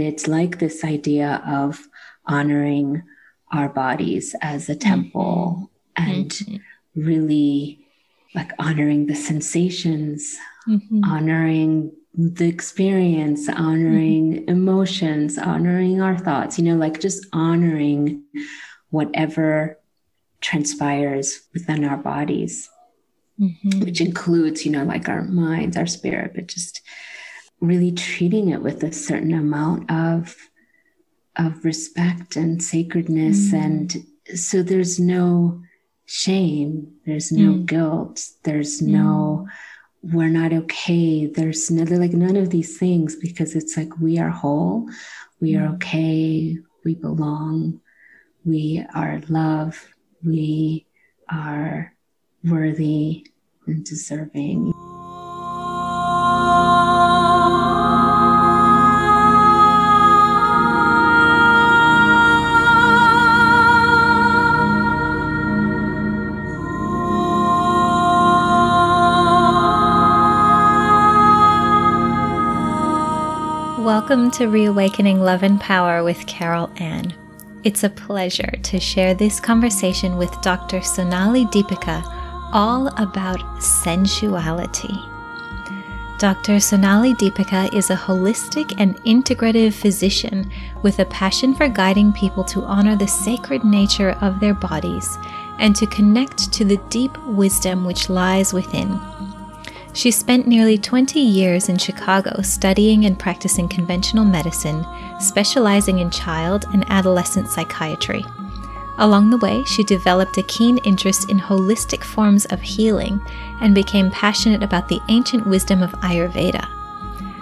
it's like this idea of honoring our bodies as a temple mm-hmm. and mm-hmm. really like honoring the sensations, mm-hmm. honoring the experience, honoring mm-hmm. emotions, honoring our thoughts, you know, like just honoring whatever transpires within our bodies, mm-hmm. which includes, you know, like our minds, our spirit, but just really treating it with a certain amount of of respect and sacredness mm. and so there's no shame there's no mm. guilt there's mm. no we're not okay there's no like none of these things because it's like we are whole we are mm. okay we belong we are love we are worthy and deserving Welcome to Reawakening Love and Power with Carol Ann. It's a pleasure to share this conversation with Dr. Sonali Deepika all about sensuality. Dr. Sonali Deepika is a holistic and integrative physician with a passion for guiding people to honor the sacred nature of their bodies and to connect to the deep wisdom which lies within she spent nearly 20 years in Chicago studying and practicing conventional medicine, specializing in child and adolescent psychiatry. Along the way, she developed a keen interest in holistic forms of healing and became passionate about the ancient wisdom of Ayurveda.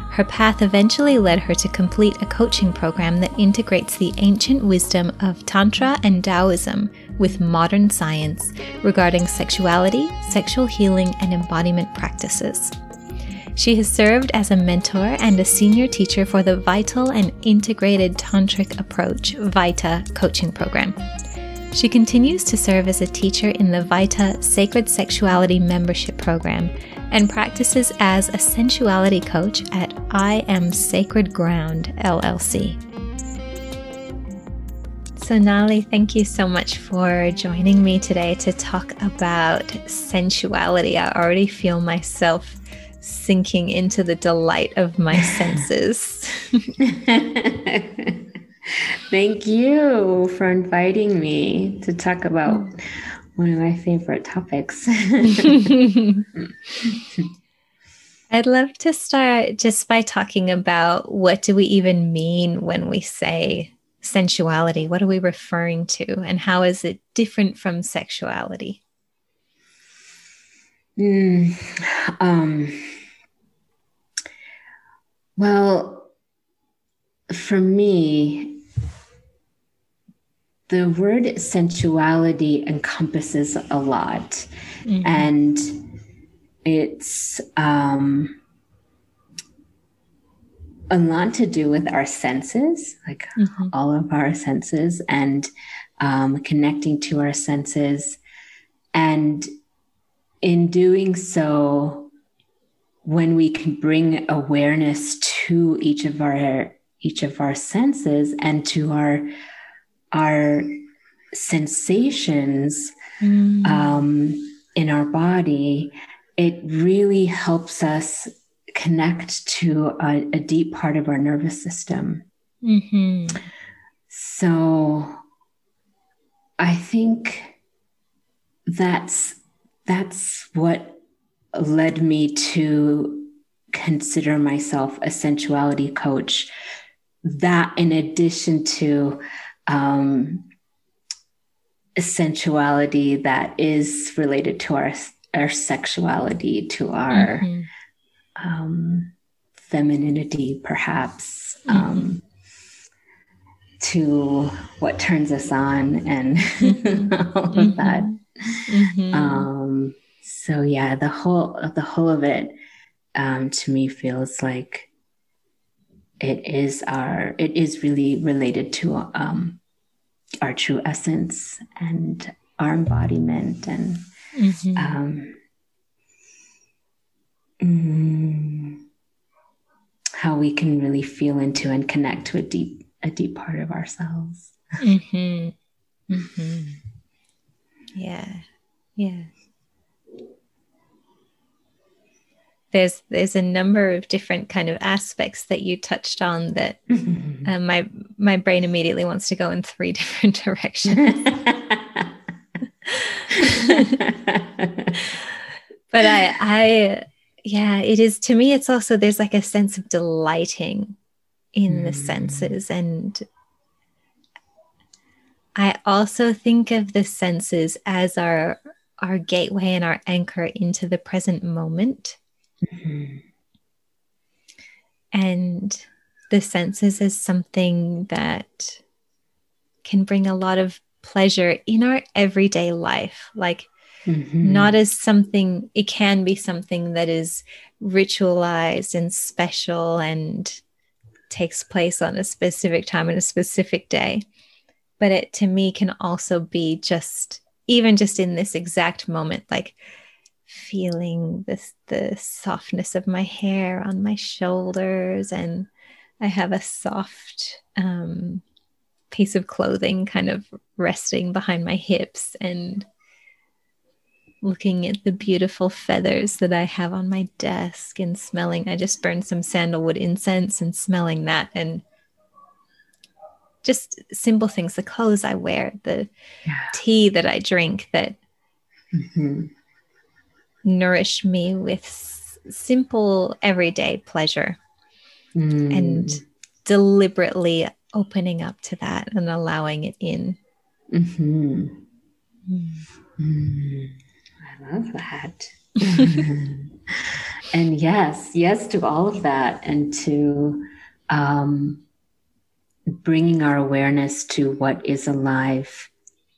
Her path eventually led her to complete a coaching program that integrates the ancient wisdom of Tantra and Taoism with modern science regarding sexuality, sexual healing, and embodiment practices. She has served as a mentor and a senior teacher for the Vital and Integrated Tantric Approach VITA coaching program. She continues to serve as a teacher in the VITA Sacred Sexuality Membership Program and practices as a sensuality coach at I Am Sacred Ground LLC. Sonali, thank you so much for joining me today to talk about sensuality. I already feel myself sinking into the delight of my senses. Thank you for inviting me to talk about one of my favorite topics. I'd love to start just by talking about what do we even mean when we say sensuality? What are we referring to? And how is it different from sexuality? Mm, um, well, for me, the word sensuality encompasses a lot. Mm-hmm. And it's um, a lot to do with our senses, like mm-hmm. all of our senses, and um, connecting to our senses. And in doing so, when we can bring awareness to each of our each of our senses and to our our sensations mm. um, in our body, it really helps us connect to a, a deep part of our nervous system. Mm-hmm. So I think that's that's what led me to consider myself a sensuality coach. That, in addition to um, sensuality that is related to our our sexuality, to our mm-hmm um, femininity, perhaps, mm-hmm. um, to what turns us on and mm-hmm. all of mm-hmm. that. Mm-hmm. Um, so yeah, the whole the whole of it um, to me feels like it is our it is really related to um, our true essence and our embodiment and mm-hmm. um, Mm. how we can really feel into and connect to a deep a deep part of ourselves. Mm-hmm. Mm-hmm. Yeah. Yeah. There's there's a number of different kind of aspects that you touched on that um, my my brain immediately wants to go in three different directions. but I I yeah, it is to me it's also there's like a sense of delighting in mm. the senses and I also think of the senses as our our gateway and our anchor into the present moment. Mm-hmm. And the senses is something that can bring a lot of pleasure in our everyday life. Like, mm-hmm. not as something, it can be something that is ritualized and special and takes place on a specific time and a specific day. But it to me can also be just, even just in this exact moment, like feeling this the softness of my hair on my shoulders and I have a soft um, piece of clothing kind of resting behind my hips and looking at the beautiful feathers that I have on my desk and smelling. I just burned some sandalwood incense and smelling that and just simple things the clothes I wear, the yeah. tea that I drink that mm-hmm. nourish me with simple everyday pleasure mm. and deliberately opening up to that and allowing it in. Mm-hmm. Mm. Mm. I love that. and yes, yes to all of that, and to um, bringing our awareness to what is alive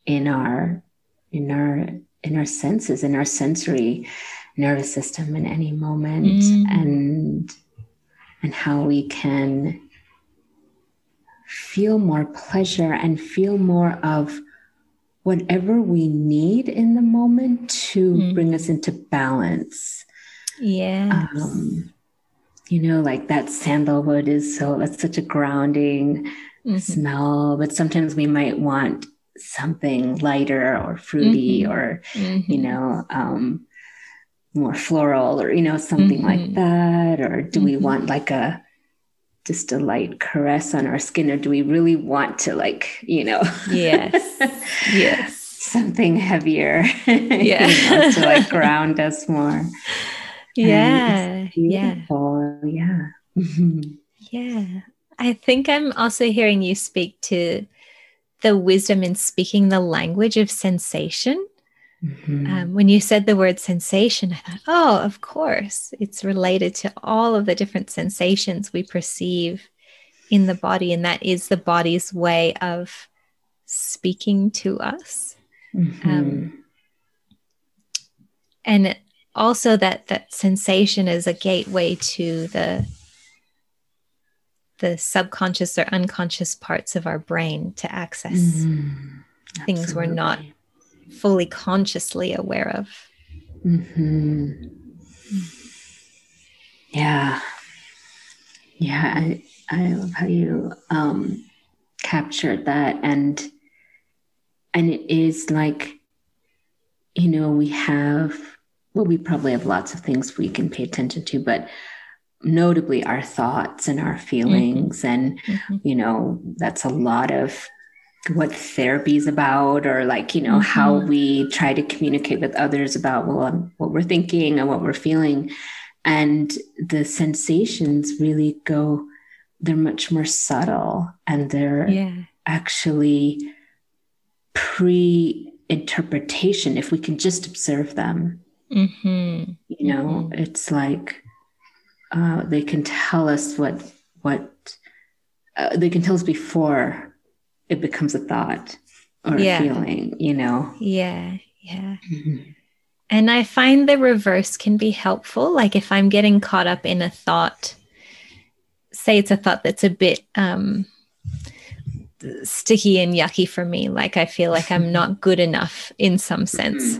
in our in our in our senses, in our sensory nervous system in any moment, mm. and and how we can feel more pleasure and feel more of whatever we need in the moment to mm. bring us into balance. Yeah. Um, you know, like that sandalwood is so, that's such a grounding mm-hmm. smell, but sometimes we might want something lighter or fruity mm-hmm. or, mm-hmm. you know, um, more floral or, you know, something like mm-hmm. that. Or do we mm-hmm. want like a, just a light caress on our skin or do we really want to like you know? Yes. Yes. Something heavier yeah. you know, to like ground us more. Yeah. yeah. yeah. Yeah. I think i'm also hearing you speak to the wisdom in speaking the language of sensation Mm-hmm. Um, when you said the word sensation, I thought, oh, of course, it's related to all of the different sensations we perceive in the body, and that is the body's way of speaking to us. Mm-hmm. Um, and also that that sensation is a gateway to the the subconscious or unconscious parts of our brain to access mm-hmm. things we're not fully consciously aware of. Mm-hmm. Yeah. Yeah. I, I love how you um, captured that. And, and it is like, you know, we have, well, we probably have lots of things we can pay attention to, but notably our thoughts and our feelings. Mm-hmm. And, mm-hmm. you know, that's a lot of what therapy is about or like you know mm-hmm. how we try to communicate with others about well um, what we're thinking and what we're feeling and the sensations really go they're much more subtle and they're yeah. actually pre-interpretation if we can just observe them mm-hmm. you know mm-hmm. it's like uh, they can tell us what what uh, they can tell us before it becomes a thought or yeah. a feeling, you know? Yeah, yeah. Mm-hmm. And I find the reverse can be helpful. Like if I'm getting caught up in a thought, say it's a thought that's a bit um, sticky and yucky for me, like I feel like I'm not good enough in some sense.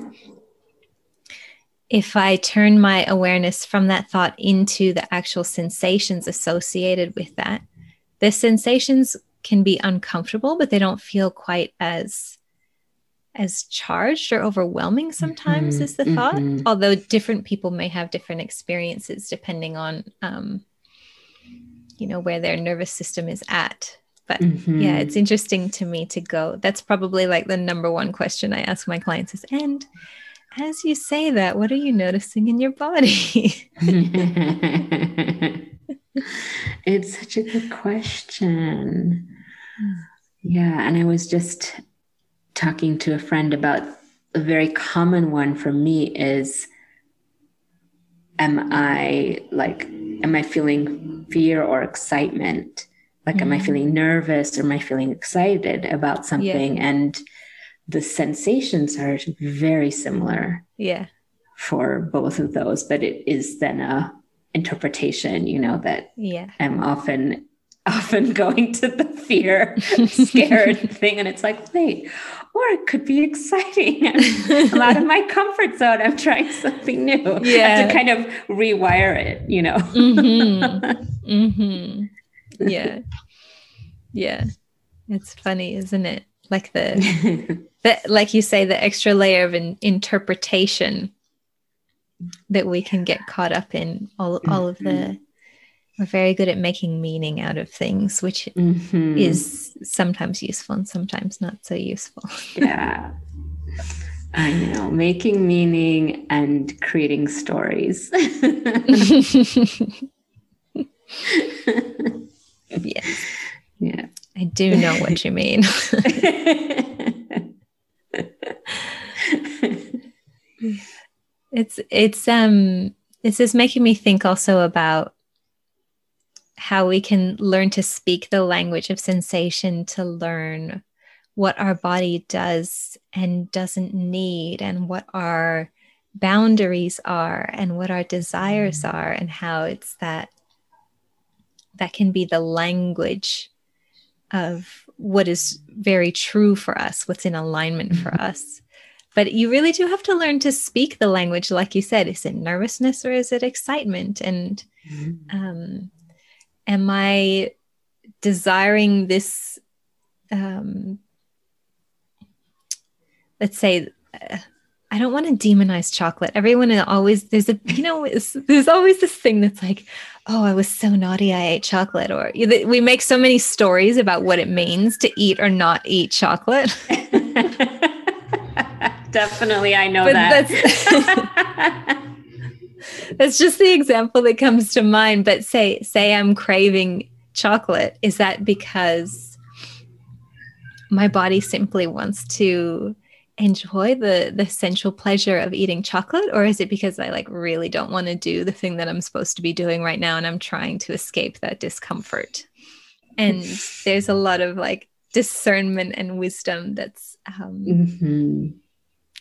if I turn my awareness from that thought into the actual sensations associated with that, the sensations can be uncomfortable, but they don't feel quite as as charged or overwhelming sometimes mm-hmm, is the thought. Mm-hmm. although different people may have different experiences depending on um, you know where their nervous system is at. But mm-hmm. yeah it's interesting to me to go. That's probably like the number one question i ask my clients is and as you say that what are you noticing in your body it's such a good question yeah and i was just talking to a friend about a very common one for me is am I like, am I feeling fear or excitement? Like, mm-hmm. am I mm-hmm. feeling nervous or am I feeling excited about something? Yeah. And the sensations are very similar. Yeah. For both of those, but it is then a interpretation, you know, that yeah. I'm often often going to the fear scared thing and it's like wait or it could be exciting. I'm out of my comfort zone. I'm trying something new. Yeah to kind of rewire it you know. Mm-hmm. Mm-hmm. yeah. Yeah. It's funny isn't it? Like the, the like you say the extra layer of an interpretation that we can get caught up in all, all of the mm-hmm we're very good at making meaning out of things, which mm-hmm. is sometimes useful and sometimes not so useful. yeah. I know, making meaning and creating stories. yes. Yeah. I do know what you mean. it's it's um this is making me think also about how we can learn to speak the language of sensation to learn what our body does and doesn't need, and what our boundaries are, and what our desires mm. are, and how it's that that can be the language of what is very true for us, what's in alignment for mm-hmm. us. But you really do have to learn to speak the language, like you said. Is it nervousness or is it excitement? And mm-hmm. um, am I desiring this? Um, let's say, uh, I don't want to demonize chocolate. Everyone always there's a you know there's always this thing that's like, oh, I was so naughty, I ate chocolate, or we make so many stories about what it means to eat or not eat chocolate. Definitely, I know but that. That's just the example that comes to mind. But say, say I'm craving chocolate. Is that because my body simply wants to enjoy the the sensual pleasure of eating chocolate or is it because i like really don't want to do the thing that i'm supposed to be doing right now and i'm trying to escape that discomfort and there's a lot of like discernment and wisdom that's um, mm-hmm.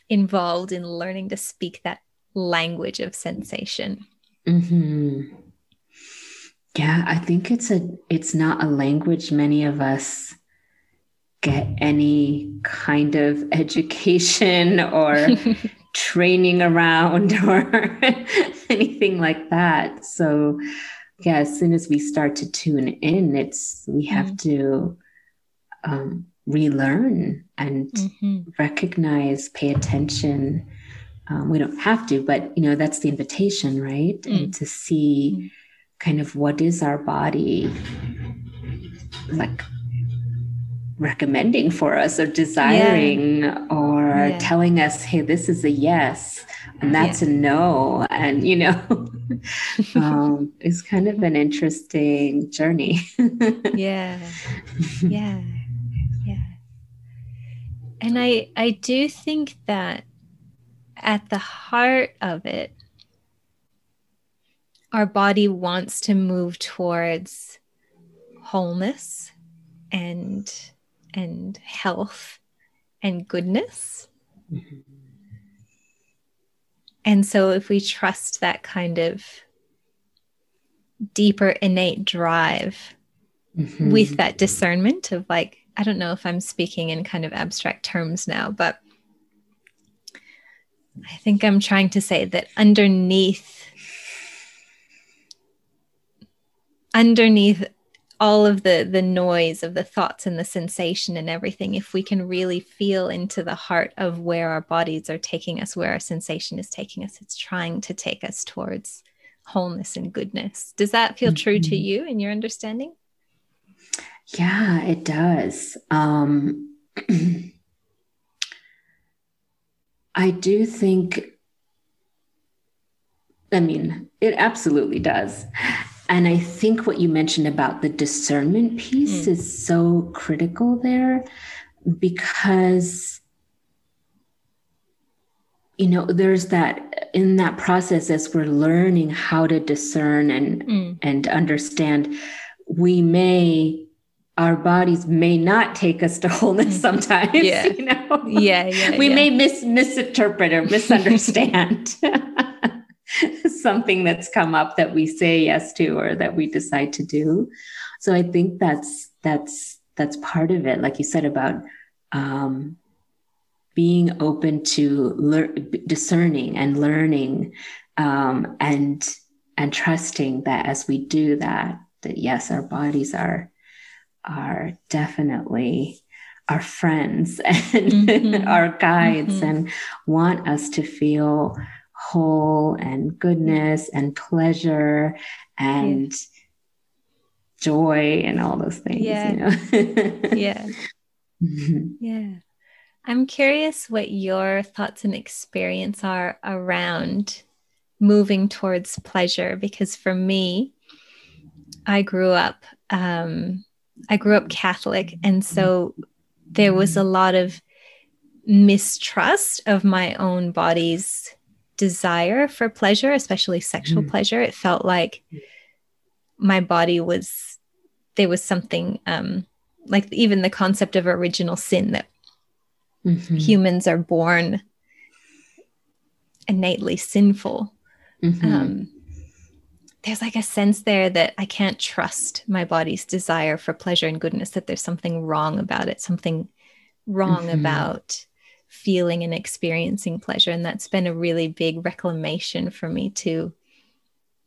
Involved in learning to speak that language of sensation. Mm-hmm. Yeah, I think it's a it's not a language many of us get any kind of education or training around or anything like that. So yeah, as soon as we start to tune in, it's we have mm to um, relearn and mm-hmm. recognize, pay attention um, we don't have to but you know that's the invitation right mm. and to see kind of what is our body like recommending for us or desiring yeah. or yeah. telling us hey this is a yes and that's yeah. a no and you know um, it's kind of an interesting journey yeah yeah and i i do think that at the heart of it, our body wants to move towards wholeness and and health and goodness. Mm-hmm. And so if we trust that kind of deeper innate drive mm-hmm. with that discernment of like I don't know if I'm speaking in kind of abstract terms now, but I think I'm trying to say that underneath underneath all of the the noise of the thoughts and the sensation and everything if we can really feel into the heart of where our bodies are taking us where our sensation is taking us it's trying to take us towards wholeness and goodness does that feel mm-hmm. true to mm-hmm. you in your understanding yeah it does um i do think i mean it absolutely does and I think what you mentioned about the discernment piece mm. is so critical there because you know there's that in that process as we're learning how to discern and mm. and understand we may our bodies may not take us to wholeness mm. sometimes yeah. you know yeah, yeah we yeah. may mis- misinterpret or misunderstand something that's come up that we say yes to or that we decide to do. So I think that's that's that's part of it. Like you said about um, being open to lear- discerning and learning um, and and trusting that as we do that, that yes, our bodies are are definitely our friends and mm-hmm. our guides mm-hmm. and want us to feel whole and goodness and pleasure and yeah. joy and all those things. Yeah. You know? yeah. Mm-hmm. Yeah. I'm curious what your thoughts and experience are around moving towards pleasure because for me, I grew up um, I grew up Catholic, and so there was a lot of mistrust of my own body's desire for pleasure, especially sexual mm. pleasure. It felt like my body was, there was something um, like even the concept of original sin that mm-hmm. humans are born innately sinful. Mm-hmm. Um, there's like a sense there that I can't trust my body's desire for pleasure and goodness, that there's something wrong about it, something wrong mm-hmm. about feeling and experiencing pleasure. And that's been a really big reclamation for me to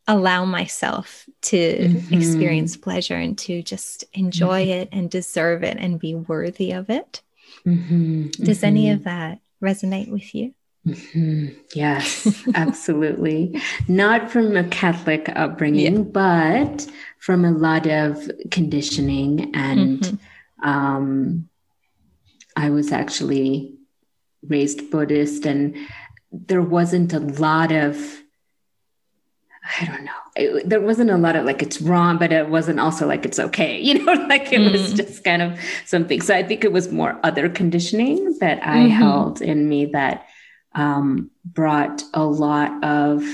allow myself to mm-hmm. experience pleasure and to just enjoy mm-hmm. it and deserve it and be worthy of it. Mm-hmm. Does any mm-hmm. of that resonate with you? Mm-hmm. Yes, absolutely. Not from a Catholic upbringing, yeah. but from a lot of conditioning. And mm-hmm. um, I was actually raised Buddhist, and there wasn't a lot of, I don't know, it, there wasn't a lot of like it's wrong, but it wasn't also like it's okay, you know, like it mm. was just kind of something. So I think it was more other conditioning that I mm-hmm. held in me that um, brought a lot of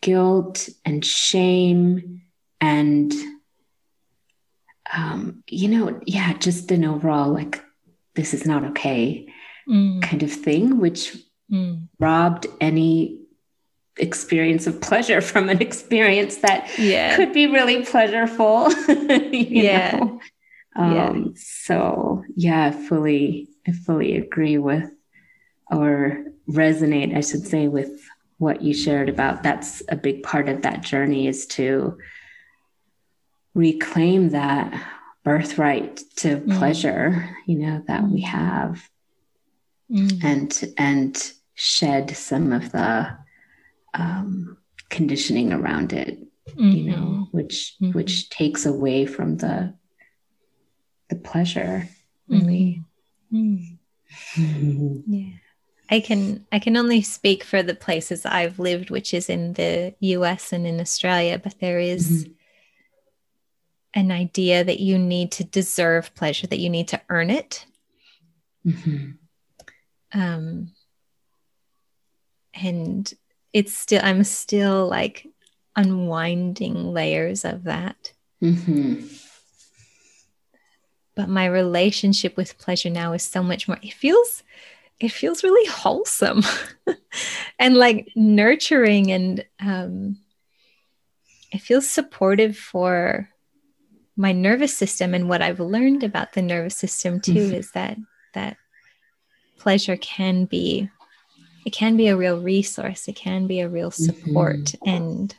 guilt and shame and um, you know, yeah, just an overall like this is not okay mm. kind of thing, which mm. robbed any experience of pleasure from an experience that yeah. could be really pleasureful. yeah. Um, yeah. So yeah, I fully, I fully agree with or resonate, I should say, with what you shared about that's a big part of that journey is to reclaim that birthright to mm. pleasure, you know, that we have mm. and and shed some of the um, conditioning around it mm-hmm. you know mm-hmm. which mm-hmm. which takes away from the the pleasure really mm-hmm. mm. yeah i can i can only speak for the places i've lived which is in the us and in australia but there is mm-hmm. an idea that you need to deserve pleasure that you need to earn it mm-hmm um and it's still i'm still like unwinding layers of that mm-hmm. but my relationship with pleasure now is so much more it feels it feels really wholesome and like nurturing and um it feels supportive for my nervous system and what i've learned about the nervous system too mm-hmm. is that that pleasure can be it can be a real resource it can be a real support mm-hmm. and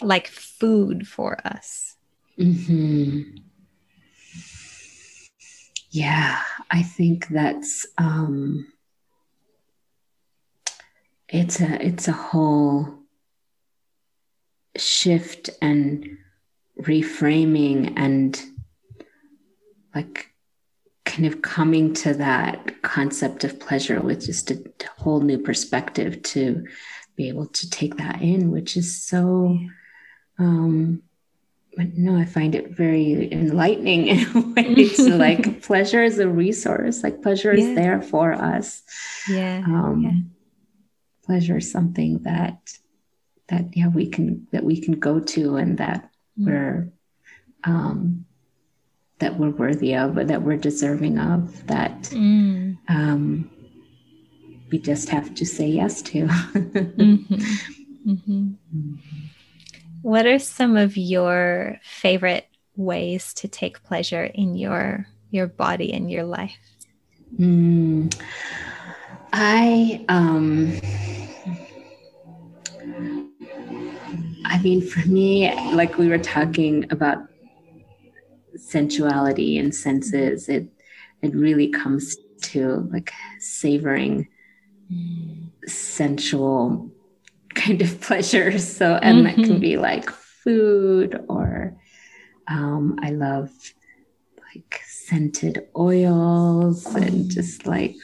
like food for us mm-hmm. Yeah i think that's um it's a it's a whole shift and reframing and like kind of coming to that concept of pleasure with just a whole new perspective to be able to take that in, which is so, um, but no, I find it very enlightening in a way. to like pleasure is a resource, like pleasure yeah. is there for us. Yeah. Um, yeah. Pleasure is something that that yeah we can that we can go to and that mm. we're um, that we're worthy of or that we're deserving of that mm. um, we just have to say yes to. mm-hmm. Mm-hmm. What are some of your favorite ways to take pleasure in your your body and your life? Mm. I um I mean for me like we were talking about sensuality and senses it it really comes to like savoring sensual kind of pleasures so and mm-hmm. that can mm-hmm. be like food or um, i love like scented oils and just like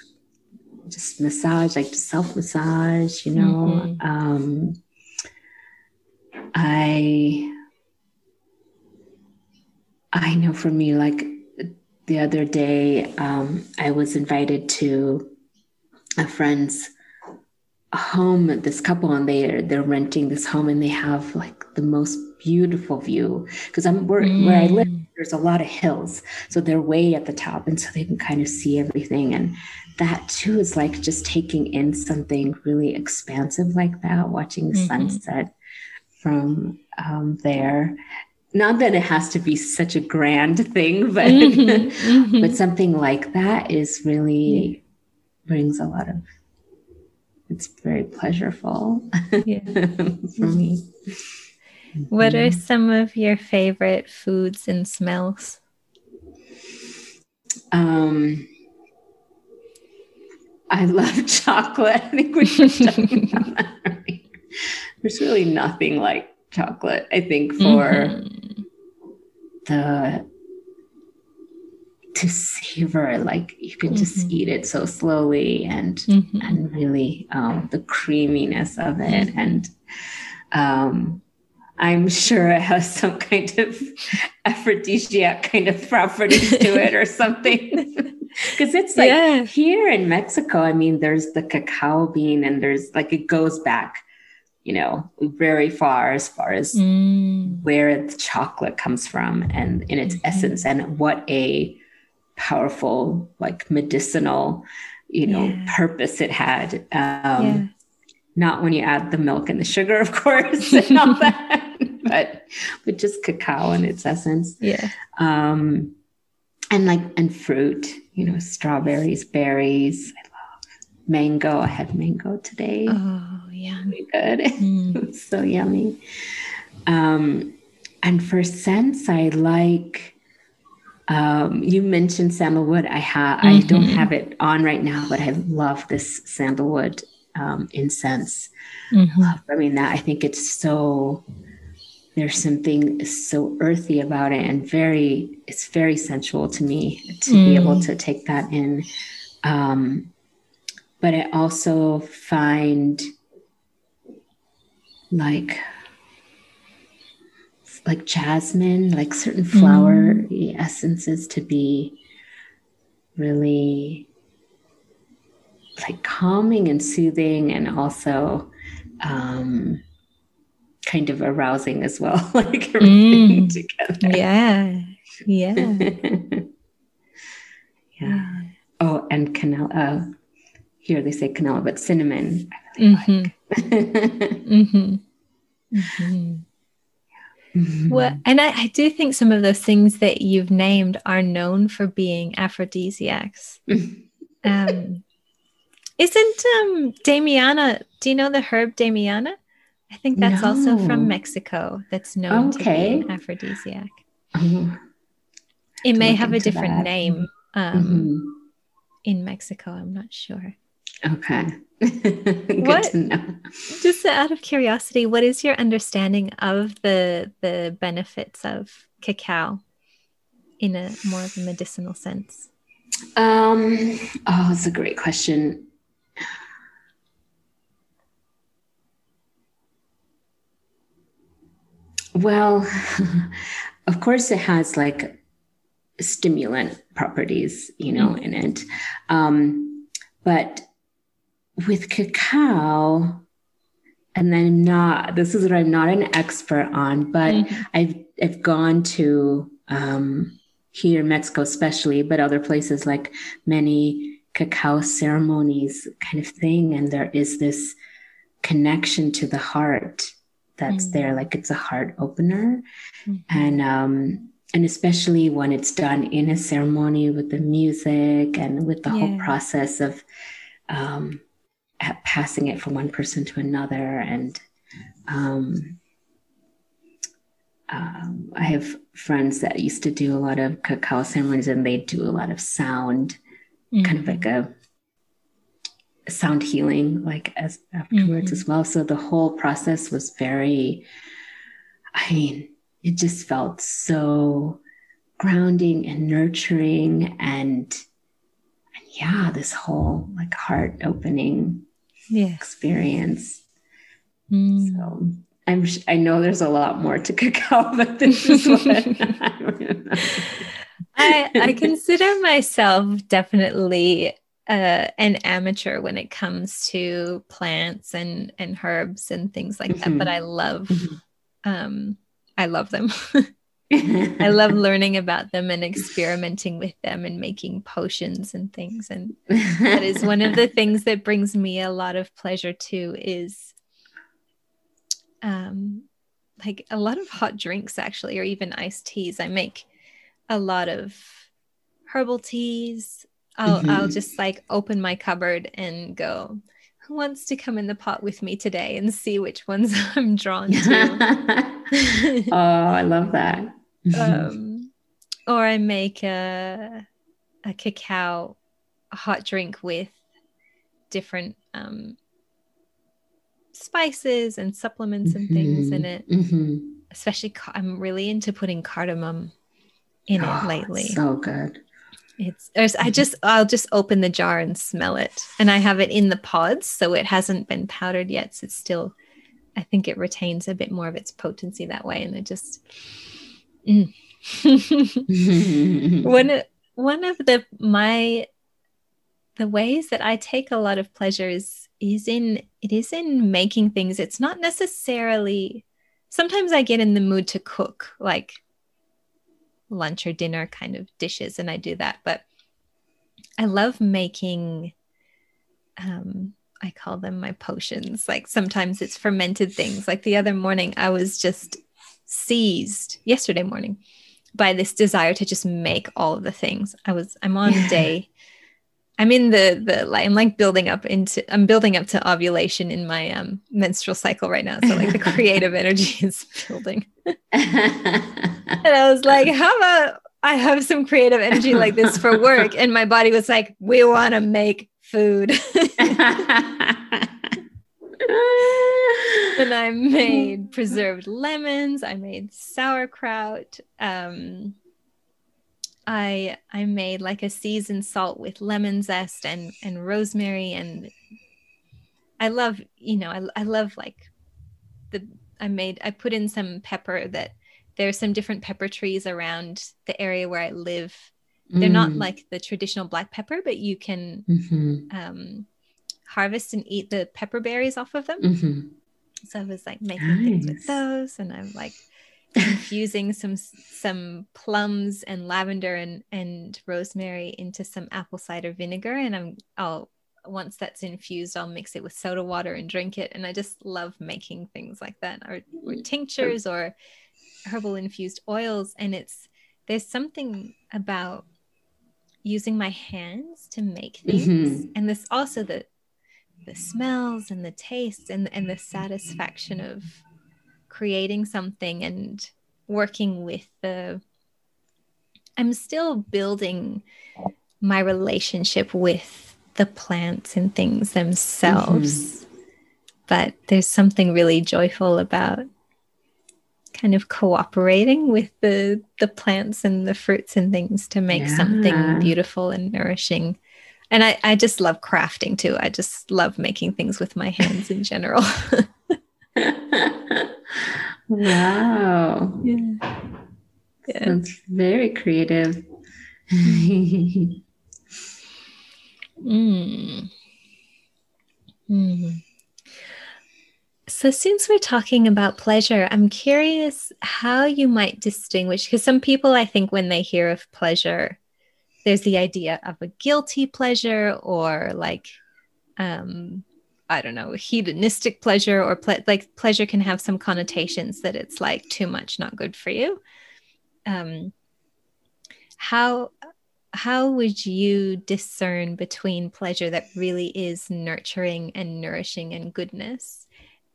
just massage like self massage you know mm-hmm. um, i I know for me, like the other day, um, I was invited to a friend's home, this couple, and they're they're renting this home, and they have like the most beautiful view because I'm where, mm. where I live. Mm. There's a lot of hills, so they're way at the top, and so they can kind of see everything. And that too is like just taking in something really expansive like that, watching the mm-hmm. sunset from um, there not that it has to be such a grand thing, but mm-hmm, mm-hmm. but something like that is really brings a lot of it's very pleasurable yeah. for me. What are some of your favorite foods and smells? Um, I love chocolate. I think we should talking about that. There's really nothing like chocolate, I think, for mm-hmm. the to savor like you can just mm-hmm. eat it so slowly and mm-hmm. and really um, the creaminess of it mm-hmm. and um, i'm sure it has some kind of aphrodisiac kind of properties to it or something because it's like yeah. here in mexico i mean there's the cacao bean and there's like it goes back you know, very far as far as mm. where the chocolate comes from and in its mm-hmm. essence and what a powerful, like medicinal, you know, yeah. purpose it had. Um, yeah. Not when you add the milk and the sugar, of course, and all that, but but just cacao in its essence. Yeah. Um, and like and fruit, you know, strawberries, berries. I love mango. I had mango today. Oh yeah. Really good. Mm. so yummy. Um, and for scents, I like. Um, you mentioned sandalwood. I have. Mm-hmm. I don't mm-hmm. have it on right now, but I love this sandalwood um, incense. Mm-hmm. Love, I mean, that I think it's so. There's something so earthy about it, and very. It's very sensual to me to mm. be able mm. to take that in. Um, but I also find like like jasmine, like certain flower mm. essences to be really like calming and soothing and also um, kind of arousing as well, like everything mm. together. Yeah. Yeah. yeah. Oh, and canela. Uh, here they say canela, but cinnamon. Really mm-hmm. like mm-hmm. Mm-hmm. Mm-hmm. Well, and I, I, do think some of those things that you've named are known for being aphrodisiacs. um, Isn't um Damiana, do you know the herb Damiana? I think that's no. also from Mexico. That's known okay. to be an aphrodisiac. Mm-hmm. It may have a different that. name um, mm-hmm. in Mexico. I'm not sure. Okay. Good what, to know. Just out of curiosity, what is your understanding of the the benefits of cacao in a more of a medicinal sense? Um, oh, it's a great question. Well, of course, it has like stimulant properties, you know, mm-hmm. in it. Um, but with cacao, and then not this is what I'm not an expert on, but mm-hmm. I've I've gone to um, here in Mexico, especially, but other places like many cacao ceremonies kind of thing, and there is this connection to the heart that's mm-hmm. there, like it's a heart opener, mm-hmm. and um, and especially when it's done in a ceremony with the music and with the yeah. whole process of um, passing it from one person to another and um, um, I have friends that used to do a lot of cacao ceremonies and they do a lot of sound, mm-hmm. kind of like a, a, sound healing, like as afterwards mm-hmm. as well. So the whole process was very, I mean, it just felt so grounding and nurturing and, and yeah, this whole like heart opening yeah. experience. Mm. So I'm I know there's a lot more to cacao, but this is what I I consider myself definitely uh, an amateur when it comes to plants and and herbs and things like mm-hmm. that. But I love mm-hmm. um I love them. I love learning about them and experimenting with them and making potions and things. And that is one of the things that brings me a lot of pleasure too is um like a lot of hot drinks actually or even iced teas. I make a lot of herbal teas. I'll mm-hmm. I'll just like open my cupboard and go, who wants to come in the pot with me today and see which ones I'm drawn to. oh, I love that. Um, or I make a a cacao hot drink with different um, spices and supplements and things in mm-hmm. it. Mm-hmm. Especially, I'm really into putting cardamom in oh, it lately. So good. It's I mm-hmm. just I'll just open the jar and smell it, and I have it in the pods, so it hasn't been powdered yet. So it's still, I think it retains a bit more of its potency that way, and it just Mm. one one of the my the ways that I take a lot of pleasure is is in it is in making things. It's not necessarily sometimes I get in the mood to cook like lunch or dinner kind of dishes and I do that, but I love making um I call them my potions. Like sometimes it's fermented things. Like the other morning I was just seized yesterday morning by this desire to just make all of the things. I was I'm on yeah. day I'm in the the like I'm like building up into I'm building up to ovulation in my um menstrual cycle right now. So like the creative energy is building. and I was like, how about I have some creative energy like this for work? And my body was like, we want to make food and I made preserved lemons. I made sauerkraut. Um, I I made like a seasoned salt with lemon zest and and rosemary and I love you know I I love like the I made I put in some pepper that there's some different pepper trees around the area where I live. They're mm. not like the traditional black pepper, but you can mm-hmm. um, harvest and eat the pepper berries off of them. Mm-hmm. So I was like making nice. things with those, and I'm like infusing some some plums and lavender and and rosemary into some apple cider vinegar, and I'm I'll once that's infused, I'll mix it with soda water and drink it. And I just love making things like that, or, or tinctures or herbal infused oils. And it's there's something about using my hands to make things, mm-hmm. and this also the the smells and the tastes and, and the satisfaction of creating something and working with the i'm still building my relationship with the plants and things themselves mm-hmm. but there's something really joyful about kind of cooperating with the the plants and the fruits and things to make yeah. something beautiful and nourishing and I, I just love crafting too i just love making things with my hands in general wow yeah. yeah. Sounds very creative mm. Mm. So, since we're talking about pleasure, I'm curious how you might distinguish because some people, I think, when they hear of pleasure, there's the idea of a guilty pleasure or like, um, I don't know, hedonistic pleasure or ple- like pleasure can have some connotations that it's like too much, not good for you. Um, how how would you discern between pleasure that really is nurturing and nourishing and goodness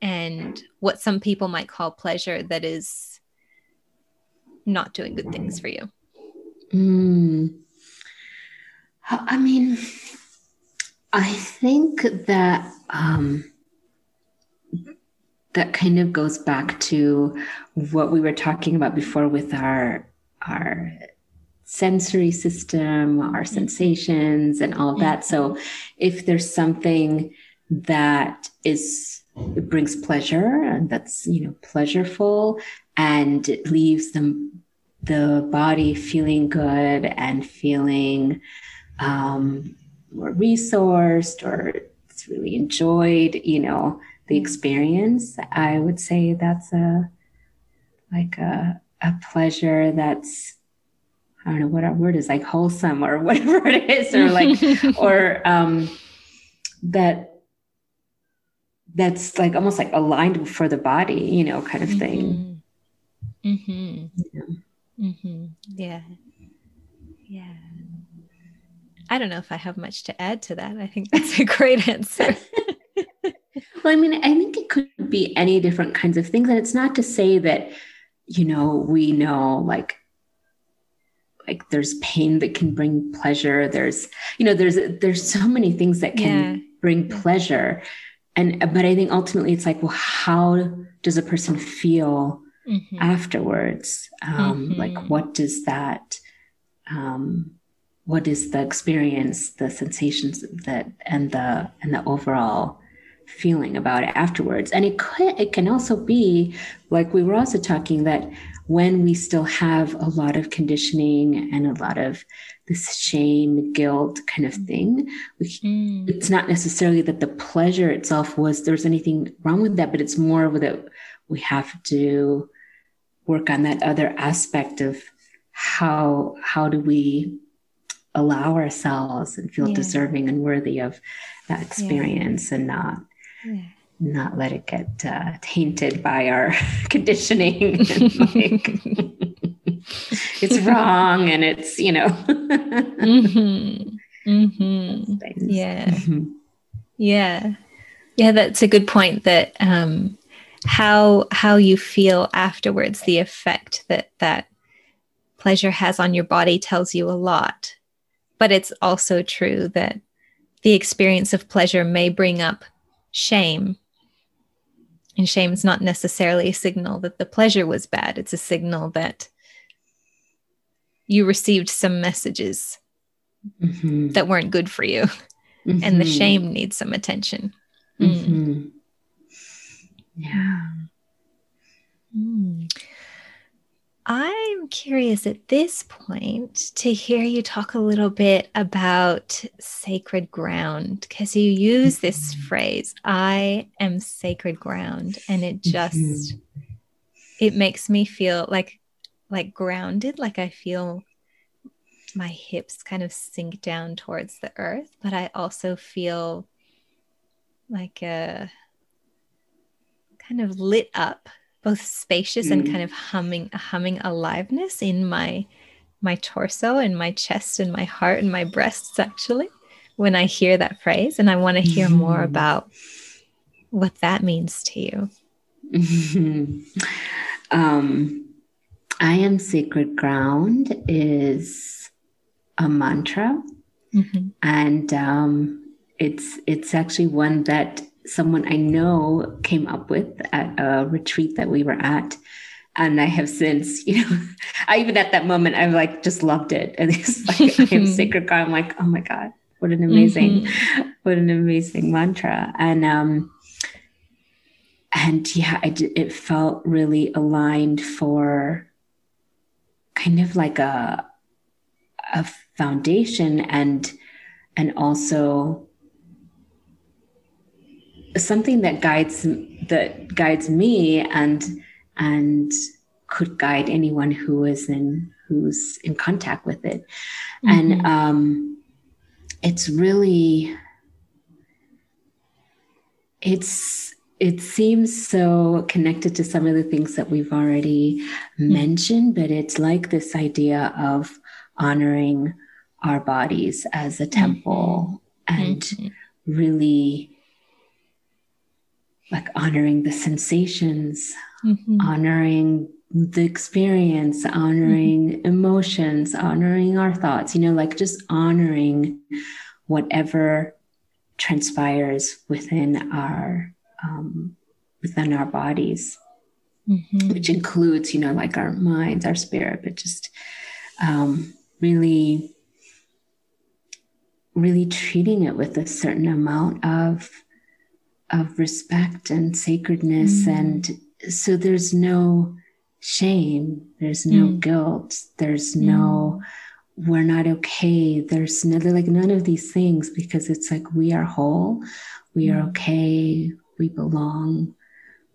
and what some people might call pleasure that is not doing good things for you? Mm. I mean, I think that um, that kind of goes back to what we were talking about before with our our sensory system, our sensations, and all of that. So, if there's something that is it brings pleasure and that's you know pleasureful and it leaves them the body feeling good and feeling um, more resourced or it's really enjoyed you know the experience i would say that's a like a, a pleasure that's i don't know what our word is like wholesome or whatever it is or like or um that that's like almost like aligned for the body, you know, kind of thing. Mm-hmm. Yeah. Mm-hmm. yeah. Yeah. I don't know if I have much to add to that. I think that's a great answer. well, I mean, I think it could be any different kinds of things. And it's not to say that, you know, we know like like there's pain that can bring pleasure. There's, you know, there's there's so many things that can yeah. bring pleasure and but i think ultimately it's like well how does a person feel mm-hmm. afterwards um, mm-hmm. like what does that um, what is the experience the sensations that and the and the overall feeling about it afterwards and it could it can also be like we were also talking that when we still have a lot of conditioning and a lot of this shame, guilt kind of thing. mm. It's not necessarily that the pleasure itself was there's anything wrong with that, but it's more that we have to work on that other aspect of how how do we allow ourselves and feel yeah. deserving and worthy of that experience yeah. and not yeah. not let it get uh, tainted by our conditioning like, it's wrong and it's you know mm-hmm. Mm-hmm. yeah mm-hmm. yeah yeah that's a good point that um how how you feel afterwards the effect that that pleasure has on your body tells you a lot but it's also true that the experience of pleasure may bring up shame and shame is not necessarily a signal that the pleasure was bad it's a signal that you received some messages mm-hmm. that weren't good for you mm-hmm. and the shame needs some attention mm-hmm. mm. yeah mm. I'm curious at this point to hear you talk a little bit about sacred ground because you use this mm-hmm. phrase, I am sacred ground. And it just, mm-hmm. it makes me feel like like grounded, like I feel my hips kind of sink down towards the earth, but I also feel like a kind of lit up, both spacious mm. and kind of humming, humming aliveness in my my torso and my chest and my heart and my breasts actually. when I hear that phrase, and I want to hear mm-hmm. more about what that means to you. Mm-hmm. Um, I am sacred ground is a mantra, mm-hmm. and um, it's it's actually one that someone I know came up with at a retreat that we were at. And I have since, you know, I even at that moment, I've like just loved it. And it's like, I am sacred ground. I'm like, oh my God, what an amazing, mm-hmm. what an amazing mantra. And, um, and yeah, it, it felt really aligned for kind of like a, a foundation and, and also something that guides that guides me and and could guide anyone who is in who's in contact with it mm-hmm. and um it's really it's it seems so connected to some of the things that we've already mm-hmm. mentioned but it's like this idea of honoring our bodies as a temple mm-hmm. and mm-hmm. really like honoring the sensations, mm-hmm. honoring the experience, honoring mm-hmm. emotions, honoring our thoughts, you know, like just honoring whatever transpires within our um, within our bodies, mm-hmm. which includes, you know, like our minds, our spirit, but just um, really, really treating it with a certain amount of of respect and sacredness. Mm. And so there's no shame, there's no mm. guilt, there's mm. no, we're not okay. There's no, like none of these things because it's like we are whole, we are mm. okay, we belong,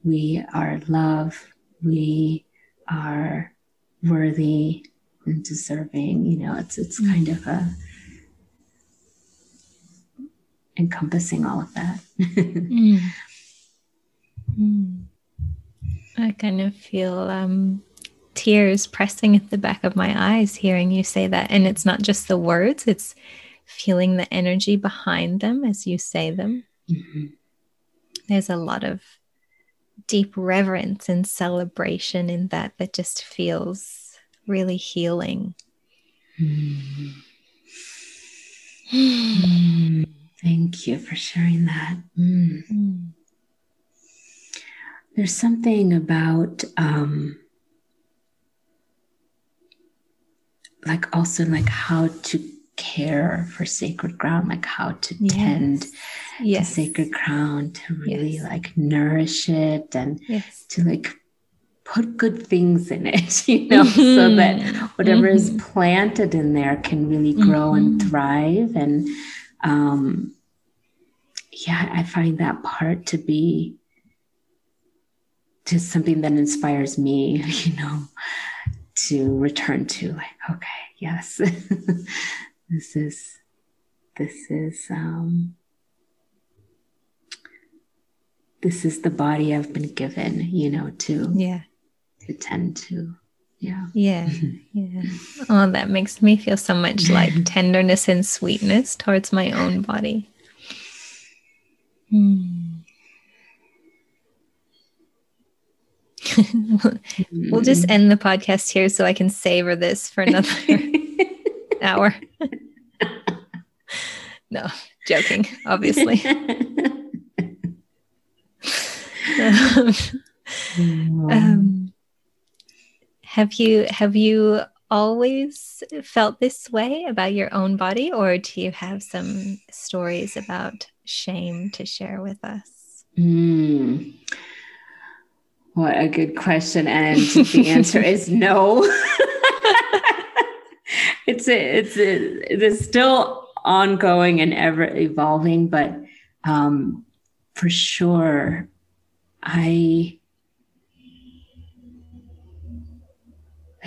we are love, we are worthy and deserving. You know, it's it's mm. kind of a encompassing all of that. mm. Mm. I kind of feel um, tears pressing at the back of my eyes hearing you say that. And it's not just the words, it's feeling the energy behind them as you say them. Mm-hmm. There's a lot of deep reverence and celebration in that that just feels really healing. Mm. Thank you for sharing that. Mm. Mm. There's something about, um, like, also like how to care for sacred ground, like how to yes. tend yes. to sacred ground, to really yes. like nourish it and yes. to like put good things in it, you know, mm-hmm. so that whatever mm-hmm. is planted in there can really grow mm-hmm. and thrive. And um, yeah, I find that part to be just something that inspires me, you know, to return to like, okay, yes, this is, this is, um, this is the body I've been given, you know, to, yeah, to tend to. Yeah. Yeah. Yeah. Oh, that makes me feel so much like tenderness and sweetness towards my own body. Hmm. we'll just hmm. end the podcast here so I can savor this for another hour. no, joking, obviously. um, have you have you always felt this way about your own body, or do you have some stories about shame to share with us? Mm. What a good question. And the answer is no. it's a, it's a, it's still ongoing and ever evolving, but um, for sure, I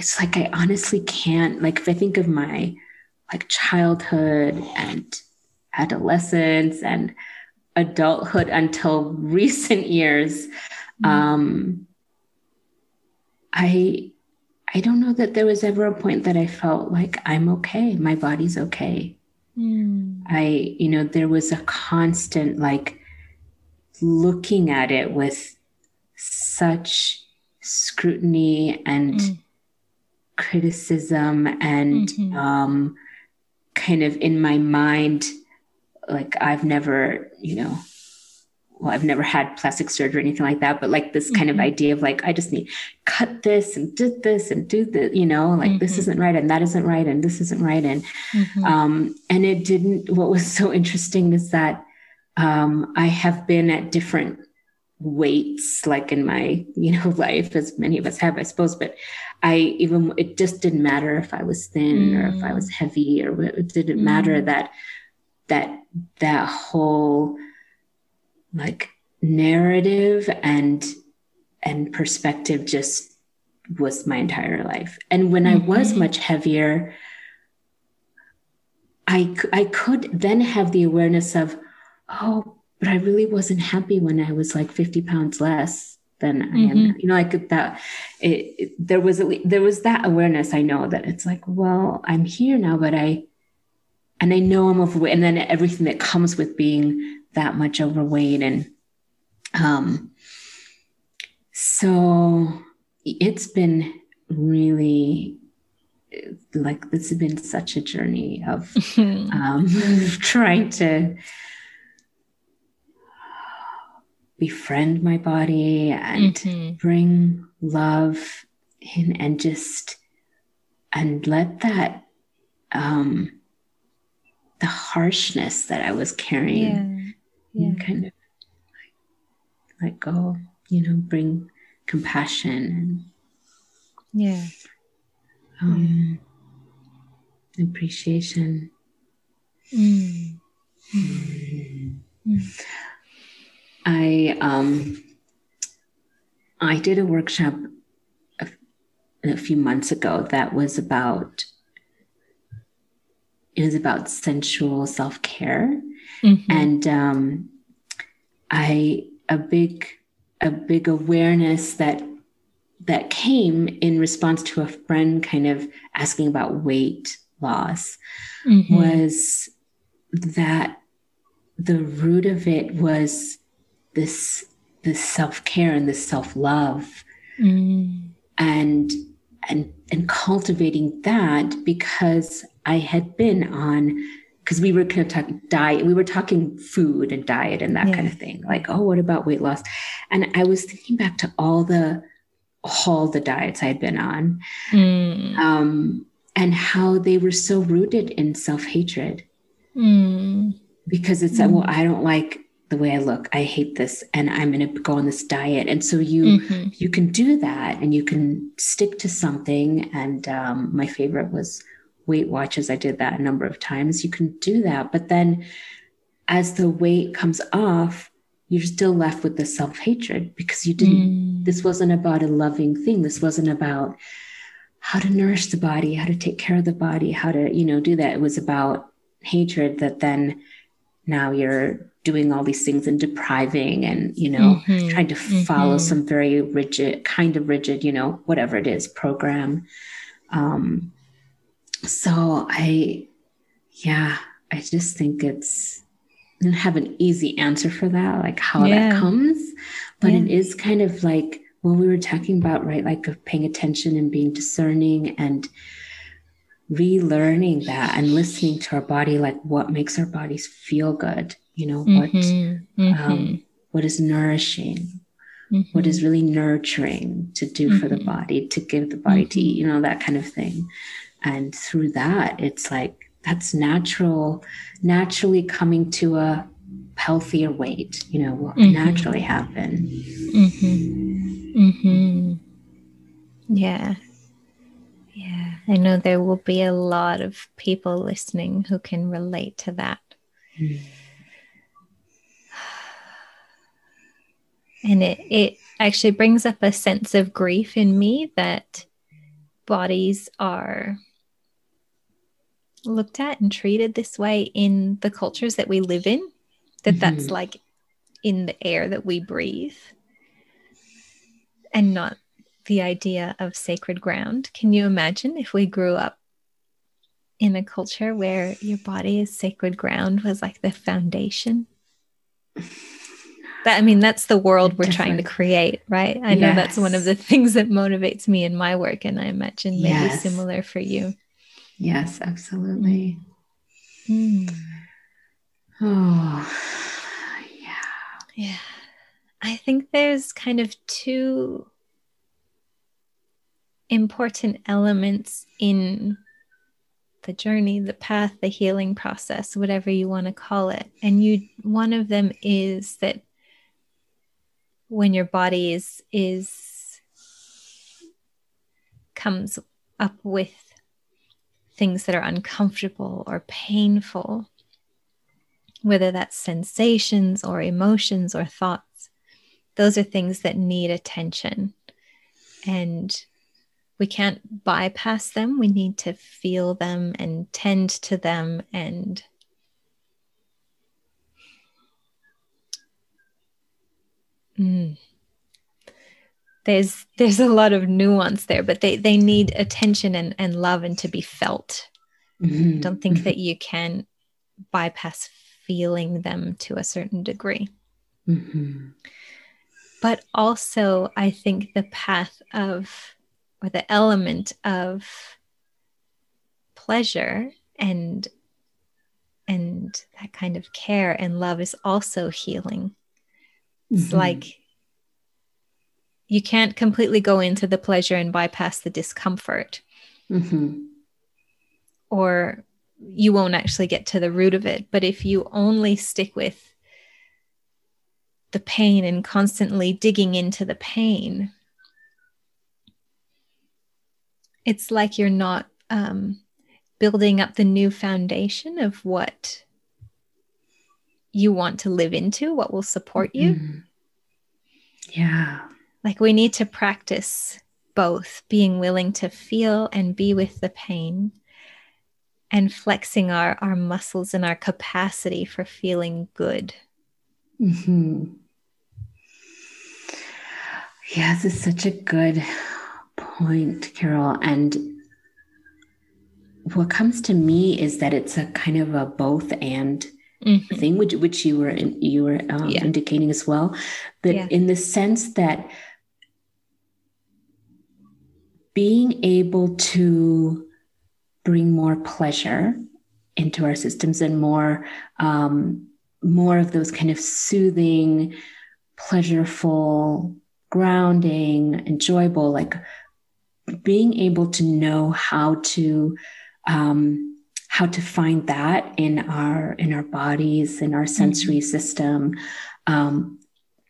it's like I honestly can't like if I think of my like childhood and adolescence and adulthood until recent years mm-hmm. um I I don't know that there was ever a point that I felt like I'm okay, my body's okay. Mm. I, you know, there was a constant like looking at it with such scrutiny and mm. Criticism and mm-hmm. um, kind of in my mind, like I've never, you know, well, I've never had plastic surgery or anything like that, but like this kind mm-hmm. of idea of like, I just need cut this and do this and do this, you know, like mm-hmm. this isn't right and that isn't right and this isn't right. And, mm-hmm. um, and it didn't, what was so interesting is that, um, I have been at different weights, like in my, you know, life, as many of us have, I suppose, but I even, it just didn't matter if I was thin or if I was mm. heavy or it didn't matter mm. that, that, that whole, like narrative and and perspective just was my entire life and when mm-hmm. i was mm-hmm. much heavier i i could then have the awareness of oh but i really wasn't happy when i was like 50 pounds less than mm-hmm. i am mm-hmm. you know like that it, it, there was a, there was that awareness i know that it's like well i'm here now but i and i know i'm overweight and then everything that comes with being that much overweight and um so it's been really like this has been such a journey of um, trying to befriend my body and mm-hmm. bring love in and just and let that um the harshness that i was carrying yeah. kind of let go, you know, bring compassion and yeah, um, yeah. appreciation. Mm. Mm. I um, I did a workshop a, a few months ago that was about it was about sensual self care Mm-hmm. And um, I a big a big awareness that that came in response to a friend kind of asking about weight loss mm-hmm. was that the root of it was this this self-care and this self-love mm. and and and cultivating that because I had been on because we were kind of talking diet, we were talking food and diet and that yeah. kind of thing. Like, oh, what about weight loss? And I was thinking back to all the all the diets I had been on, mm. um, and how they were so rooted in self hatred. Mm. Because it's mm. well, I don't like the way I look. I hate this, and I'm going to go on this diet. And so you mm-hmm. you can do that, and you can stick to something. And um, my favorite was Weight Watchers. I did that a number of times. You can do that. But then as the weight comes off, you're still left with the self hatred because you didn't, mm. this wasn't about a loving thing. This wasn't about how to nourish the body, how to take care of the body, how to, you know, do that. It was about hatred that then now you're doing all these things and depriving and, you know, mm-hmm. trying to follow mm-hmm. some very rigid, kind of rigid, you know, whatever it is, program. Um, so I, yeah, I just think it's, I don't have an easy answer for that, like how yeah. that comes, but yeah. it is kind of like what we were talking about, right? Like of paying attention and being discerning and relearning that and listening to our body, like what makes our bodies feel good, you know, what, mm-hmm. Um, mm-hmm. what is nourishing, Mm-hmm. what is really nurturing to do mm-hmm. for the mm-hmm. body, to give the body mm-hmm. to eat, you know, that kind of thing and through that it's like that's natural naturally coming to a healthier weight you know will mm-hmm. naturally happen mm-hmm. Mm-hmm. yeah yeah i know there will be a lot of people listening who can relate to that mm. and it it actually brings up a sense of grief in me that bodies are looked at and treated this way in the cultures that we live in that mm-hmm. that's like in the air that we breathe and not the idea of sacred ground can you imagine if we grew up in a culture where your body is sacred ground was like the foundation? That I mean, that's the world we're trying to create, right? I know that's one of the things that motivates me in my work, and I imagine maybe yes. similar for you. Yes, absolutely. Mm. Oh, yeah. Yeah. I think there's kind of two important elements in the journey, the path, the healing process, whatever you want to call it. And you one of them is that when your body is is comes up with things that are uncomfortable or painful, whether that's sensations or emotions or thoughts, those are things that need attention. And we can't bypass them. We need to feel them and tend to them and mm. there's there's a lot of nuance there, but they they need attention and, and love and to be felt. Mm-hmm. Don't think mm-hmm. that you can bypass feeling them to a certain degree. Mm-hmm. But also, I think the path of or the element of pleasure and and that kind of care and love is also healing it's mm-hmm. like you can't completely go into the pleasure and bypass the discomfort mm-hmm. or you won't actually get to the root of it but if you only stick with the pain and constantly digging into the pain it's like you're not um, building up the new foundation of what you want to live into, what will support you. Mm-hmm. Yeah. Like we need to practice both being willing to feel and be with the pain and flexing our, our muscles and our capacity for feeling good. Mm-hmm. Yeah, this is such a good point, Carol. And what comes to me is that it's a kind of a both and mm-hmm. thing, which which you were in, you were um, yeah. indicating as well. But yeah. in the sense that being able to bring more pleasure into our systems and more um, more of those kind of soothing, pleasureful, grounding, enjoyable, like being able to know how to um, how to find that in our in our bodies in our sensory mm-hmm. system um,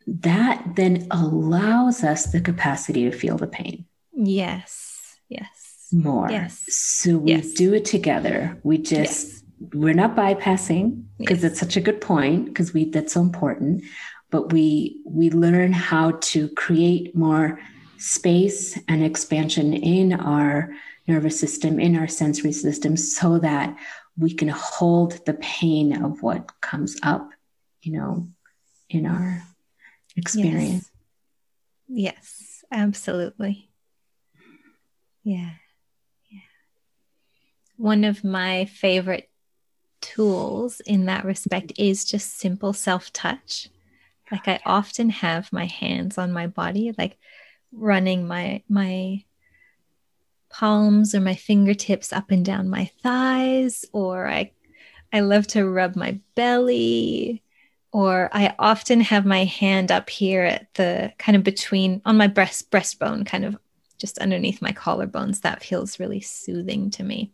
that then allows us the capacity to feel the pain yes yes more yes so we yes. do it together we just yes. we're not bypassing because yes. it's such a good point because we that's so important but we we learn how to create more space and expansion in our nervous system, in our sensory system, so that we can hold the pain of what comes up, you know, in our experience. Yes, yes absolutely. Yeah. Yeah. One of my favorite tools in that respect is just simple self touch. Like I often have my hands on my body, like running my my palms or my fingertips up and down my thighs or I I love to rub my belly or I often have my hand up here at the kind of between on my breast breastbone kind of just underneath my collarbones. That feels really soothing to me.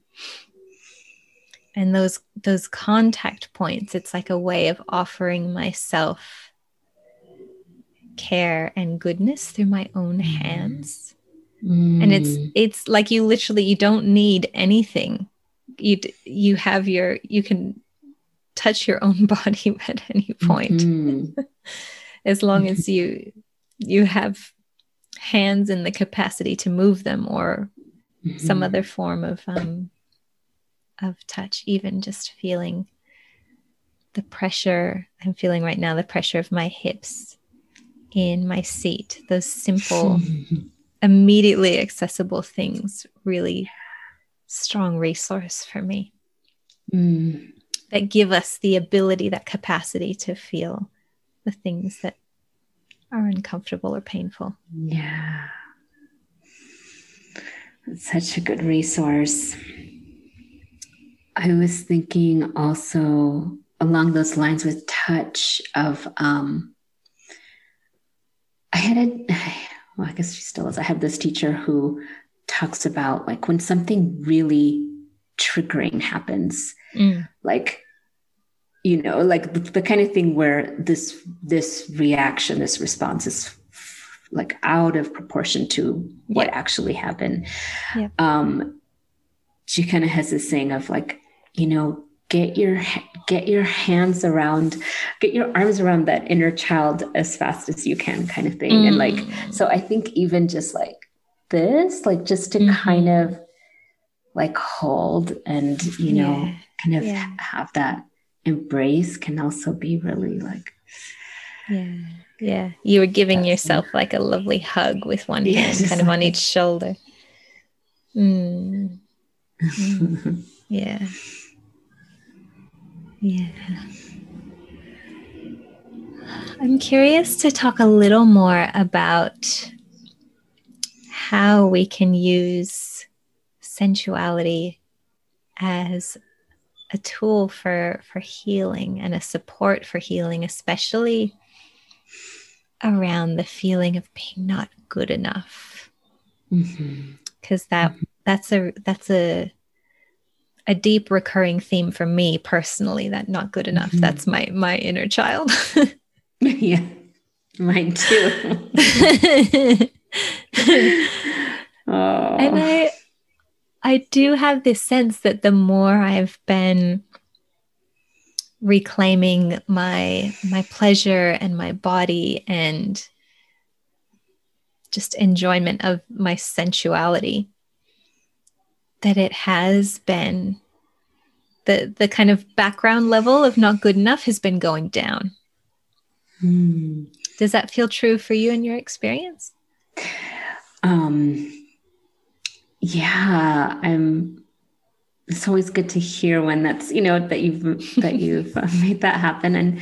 And those those contact points it's like a way of offering myself care and goodness through my own mm-hmm. hands mm. and it's it's like you literally you don't need anything you you have your you can touch your own body at any point mm-hmm. as long as you you have hands and the capacity to move them or mm-hmm. some other form of um of touch even just feeling the pressure i'm feeling right now the pressure of my hips in my seat. Those simple, immediately accessible things really strong resource for me Mm. that give us the ability, that capacity to feel the things that are uncomfortable or painful. Yeah. It's such a good resource. I was thinking also along those lines with touch of um I had a well, I guess she still is. I have this teacher who talks about like when something really triggering happens, Mm. like you know like the, the kind of thing where this this reaction this response is like out of proportion to what Yeah. actually happened Yeah. um she kind of has this saying of like you know get your get your hands around get your arms around that inner child as fast as you can kind of thing and like Mm. so i think even just like this like just to Mhm. kind of like hold and you know Yeah. kind of Yeah. have that embrace can also be really like Yeah. Yeah. You were giving yourself like a lovely hug with one Yeah, hand kind of on each shoulder. Mm. Mm. Yeah. Yeah. I'm curious to talk a little more about how we can use sensuality as a tool for for healing and a support for healing especially around the feeling of being not good enough Mhm. because that that's a that's a a deep recurring theme for me personally that not good enough. Mhm. that's my my inner child. Yeah mine too. Oh. And i i do have this sense that the more i've been reclaiming my my pleasure and my body and just enjoyment of my sensuality that it has been the the kind of background level of not good enough has been going down. Hmm. does that feel true for you in your experience? Um yeah i'm it's always good to hear when that's you know that you've that you've made that happen. And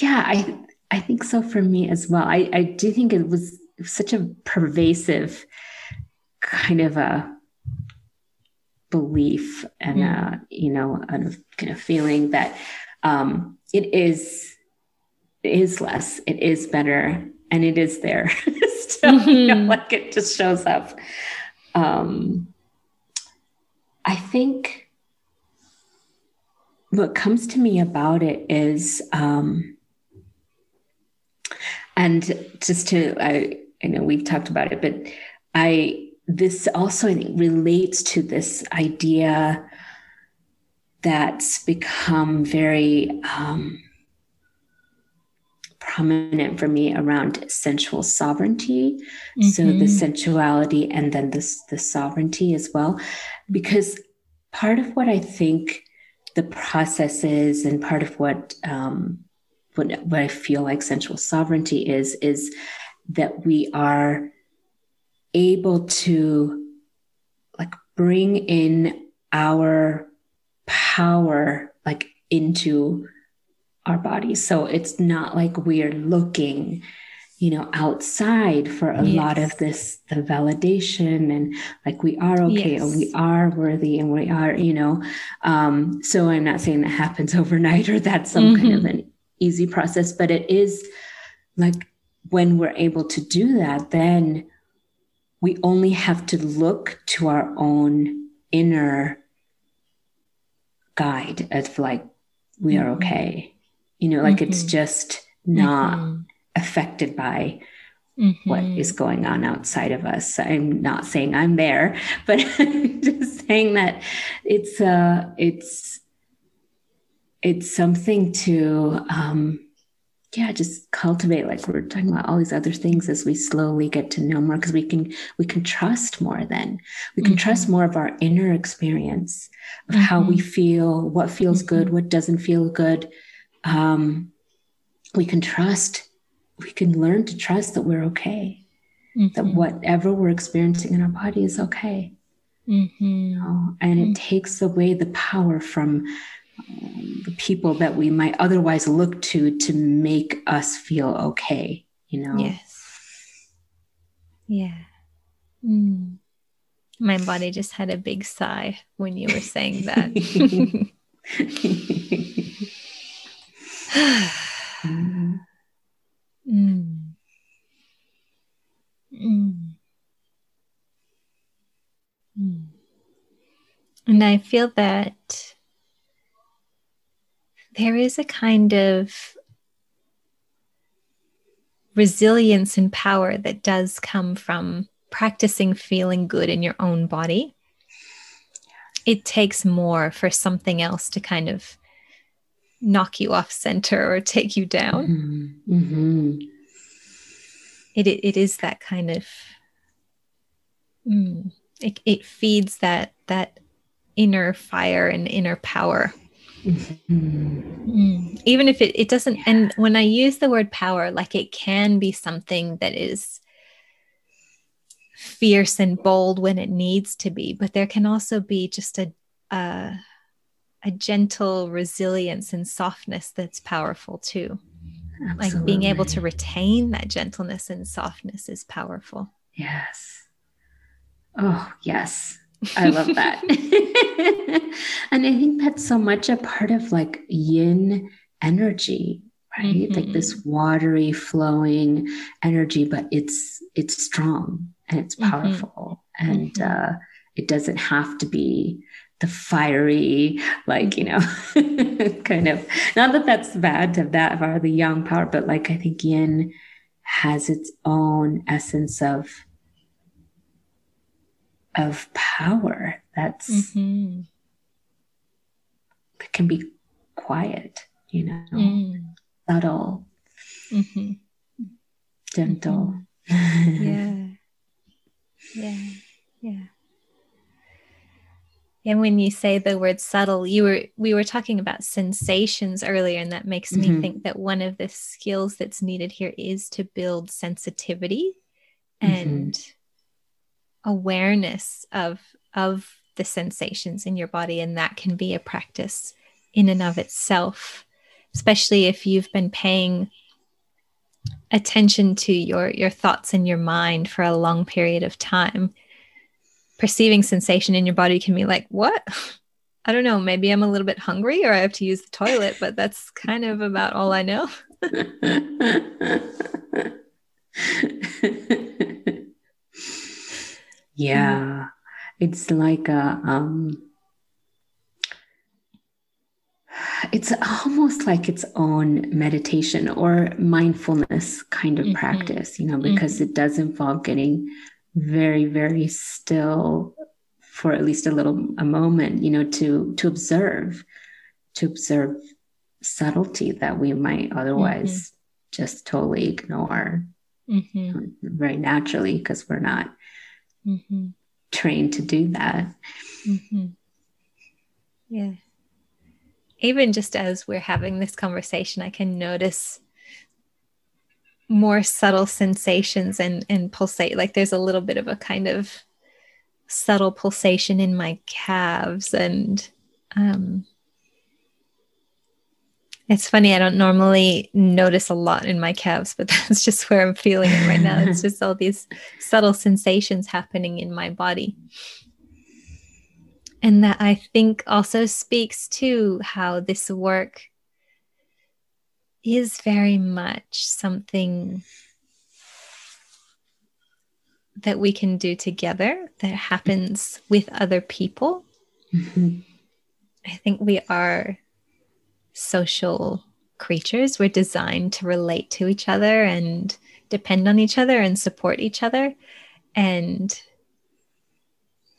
yeah i i think so for me as well. I i do think it was such a pervasive kind of a belief and uh you know a kind of feeling that um it is it is less it is better and it is there. Still you know Mhm. like it just shows up. Um i think what comes to me about it is um and just to i i know we've talked about it but i this also i think relates to this idea that's become very um prominent for me around sensual sovereignty so the Mhm. sensuality and then this the sovereignty as well because part of what i think the process is and part of what um what, what i feel like sensual sovereignty is is that we are able to like bring in our power like into our bodies so it's not like we're looking you know outside for a lot of this the validation and like we are okay and we are worthy and we are you know um so i'm not saying that happens overnight or that's some kind of Mhm. an easy process but it is like when we're able to do that then we only have to look to our own inner guide of like we are Mhm. okay you know like it's Mhm. just not Mhm. affected by what Mhm. is going on outside of us i'm not saying i'm there but i'm just saying that it's uh it's it's something to um yeah just cultivate like we're talking about all these other things as we slowly get to know more because we can we can trust more then we can trust Mhm. more of our inner experience of how we Mhm. feel what feels good Mhm. what doesn't feel good um we can trust we can learn to trust that we're okay that Mhm. whatever we're experiencing in our body is okay Mm-hmm. You know? And it mm-hmm. takes away the power from the people that we might otherwise look to to make us feel okay, you know? Yes. Yeah. Mm. My body just had a big sigh when you were saying that. mm. Mm. Mm. And I feel that there is a kind of resilience and power that does come from practicing feeling good in your own body. It takes more for something else to kind of knock you off center or take you down. Mm-hmm. Mm-hmm. It, it is that kind of mm, it, it feeds that that inner fire and inner power. Mm. even if it, it doesn't and when i use the word power like it can be something that is fierce and bold when it needs to be but there can also be just a a, a gentle resilience and softness that's powerful too Absolutely. like being able to retain that gentleness and softness is powerful yes Oh, yes. I love that. and I think that's so much a part of like yin energy, right? Mm-hmm. Like this watery flowing energy, but it's it's strong and it's mm-hmm. powerful. Mm-hmm. And uh it doesn't have to be the fiery, like, you know, kind of not that that's bad to have that or the yang power, but like I think yin has its own essence of of power that's mm-hmm. that can be quiet, you know, mm. subtle, mm-hmm. gentle. Mm-hmm. yeah. Yeah. Yeah. And when you say the word subtle, you were we were talking about sensations earlier, and that makes mm-hmm. me think that one of the skills that's needed here is to build sensitivity mm-hmm. Awareness of of the sensations in your body and that can be a practice in and of itself especially if you've been paying attention to your your thoughts and your mind for a long period of time. Perceiving sensation in your body can be like what? I don't know maybe i'm a little bit hungry or i have to use the toilet but that's kind of about all i know Yeah. Mm. It's like a um it's almost like its own meditation or mindfulness kind of mm-hmm. practice, you know, because mm-hmm. it does involve getting very, very still for at least a little a moment, you know, to to observe, to observe subtlety that we might otherwise mm-hmm. just totally ignore mm-hmm. very naturally because we're not mm-hmm. trained to do that. Mm-hmm. Yeah. Even just as we're having this conversation, I can notice more subtle sensations and and pulsate. Like there's a little bit of a kind of subtle pulsation in my calves and um it's funny, I don't normally notice a lot in my calves, but that's just where I'm feeling it right now. It's just all these subtle sensations happening in my body. And that I think also speaks to how this work is very much something that we can do together that happens with other people. Mm-hmm. I think we are social creatures. We're designed to relate to each other and depend on each other and support each other. And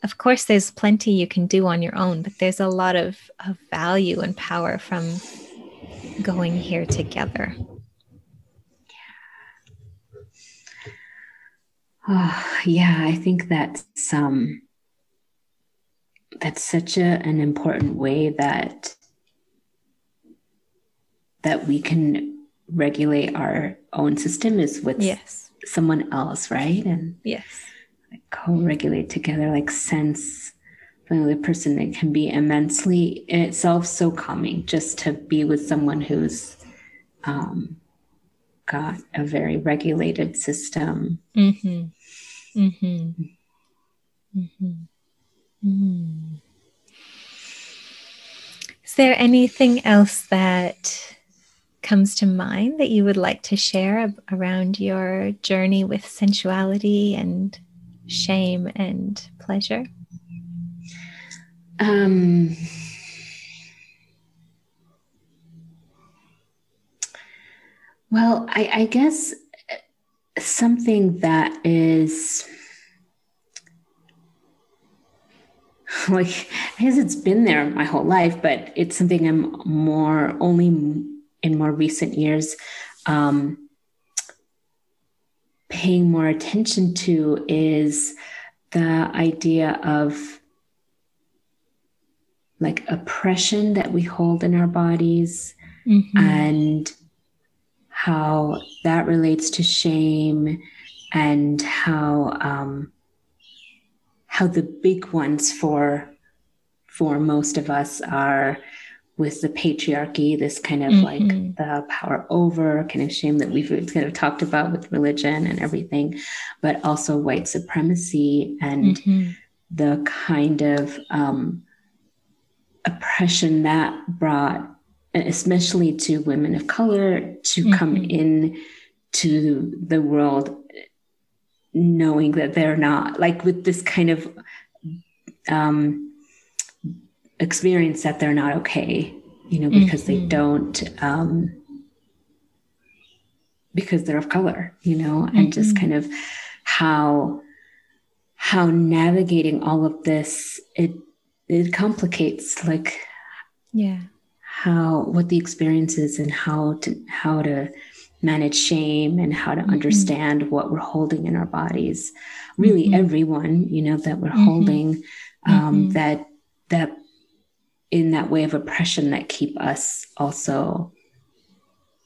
of course, there's plenty you can do on your own, but there's a lot of, of value and power from going here together. Oh, yeah, I think that's um, that's such a, an important way that that we can regulate our own system is with yes. someone else, right? And yes, like co-regulate together, like sense the person it can be immensely in itself so calming just to be with someone who's um, got a very regulated system mm-hmm. Mm-hmm. Mm-hmm. mm-hmm. is there anything else that comes to mind that you would like to share around your journey with sensuality and shame and pleasure? Um, well, I, I guess something that is like I guess it's been there my whole life, but it's something I'm more only in more recent years um, paying more attention to is the idea of like oppression that we hold in our bodies mm-hmm. and how that relates to shame and how um, how the big ones for for most of us are with the patriarchy, this kind of mm-hmm. like the power over kind of shame that we've kind of talked about with religion and everything, but also white supremacy and mm-hmm. the kind of um, oppression that brought, especially to women of color, to mm-hmm. come in to the world knowing that they're not like with this kind of um, experience that they're not okay, you know, because mm-hmm. they don't, um, because they're of color, you know, mm-hmm. and just mm-hmm. kind of how how navigating all of this it it complicates like yeah how what the experience is and how to how to manage shame and how to mm-hmm. understand what we're holding in our bodies really mm-hmm. everyone you know that we're mm-hmm. holding um, that that in that way of oppression that keep us also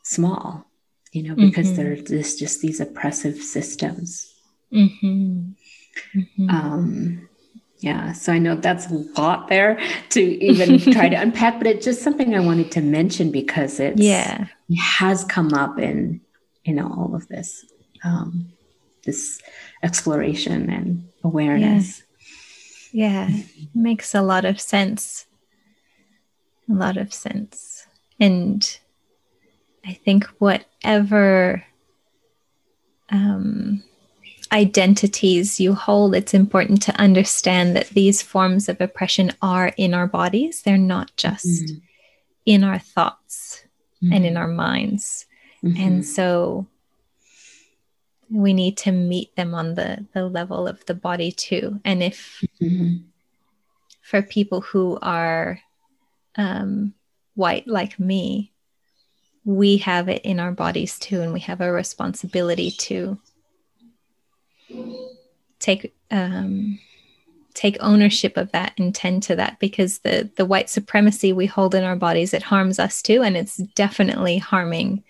small you know because mm-hmm. there's just these oppressive systems mm-hmm. Mm-hmm. Um, yeah so i know that's a lot there to even try to unpack but it's just something i wanted to mention because it's yeah it has come up in you know all of this um, this exploration and awareness yeah, yeah. makes a lot of sense a lot of sense. And I think whatever um, identities you hold, it's important to understand that these forms of oppression are in our bodies. They're not just mm-hmm. in our thoughts mm-hmm. and in our minds. Mm-hmm. And so we need to meet them on the, the level of the body too. And if mm-hmm. for people who are um, white like me, we have it in our bodies too, and we have a responsibility to take um, take ownership of that and tend to that because the the white supremacy we hold in our bodies it harms us too, and it's definitely harming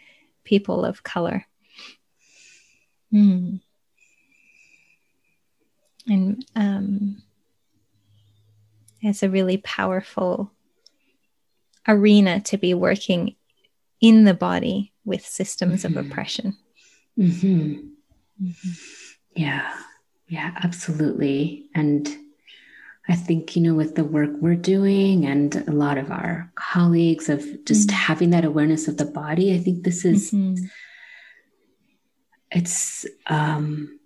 people of color. Mm. And um, it's a really powerful arena to be working in the body with systems mm-hmm. of oppression. Mm-hmm. Mm-hmm. Yeah, yeah, absolutely. And I think, you know, with the work we're doing and a lot of our colleagues of just mm-hmm. having that awareness of the body, I think this is, mm-hmm. it's, um,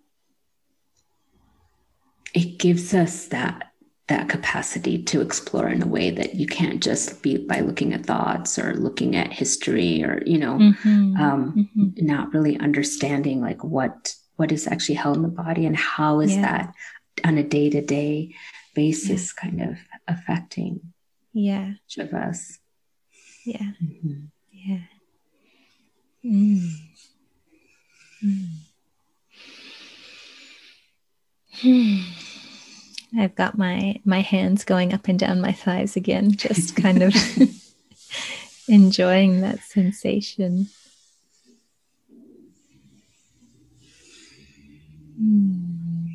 it gives us that that capacity to explore in a way that you can't just be by looking at thoughts or looking at history or you know mm-hmm. Um, mm-hmm. not really understanding like what what is actually held in the body and how is yeah. that on a day-to-day basis yeah. kind of affecting yeah each of us yeah mm-hmm. yeah mm. Mm. Hmm. I've got my my hands going up and down my thighs again, just kind of enjoying that sensation. Hmm.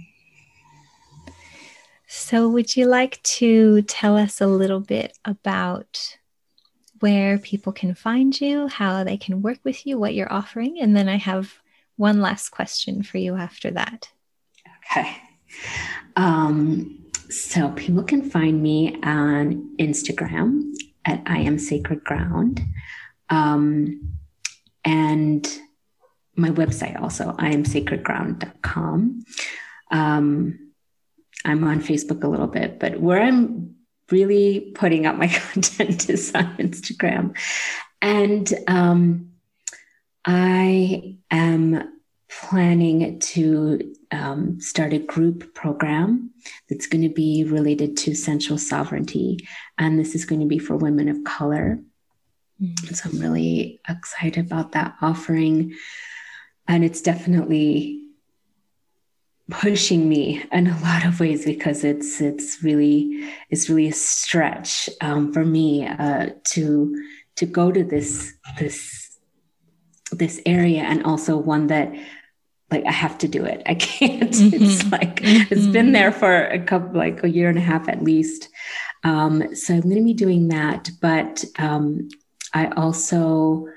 So, would you like to tell us a little bit about where people can find you, how they can work with you, what you're offering? And then I have one last question for you after that. Okay. Um, so, people can find me on Instagram at I am Sacred Ground. Um, and my website also, I am sacredground.com. Um, I'm on Facebook a little bit, but where I'm really putting up my content is on Instagram. And um, I am planning to um, start a group program that's going to be related to sensual sovereignty. And this is going to be for women of color. Mm-hmm. So I'm really excited about that offering. And it's definitely pushing me in a lot of ways because it's it's really it's really a stretch um, for me uh, to to go to this this this area and also one that like I have to do it. I can't. Mm-hmm. It's like mm-hmm. it's been mm-hmm. there for a couple like a year and a half at least. Um, so I'm going to be doing that, but um, I also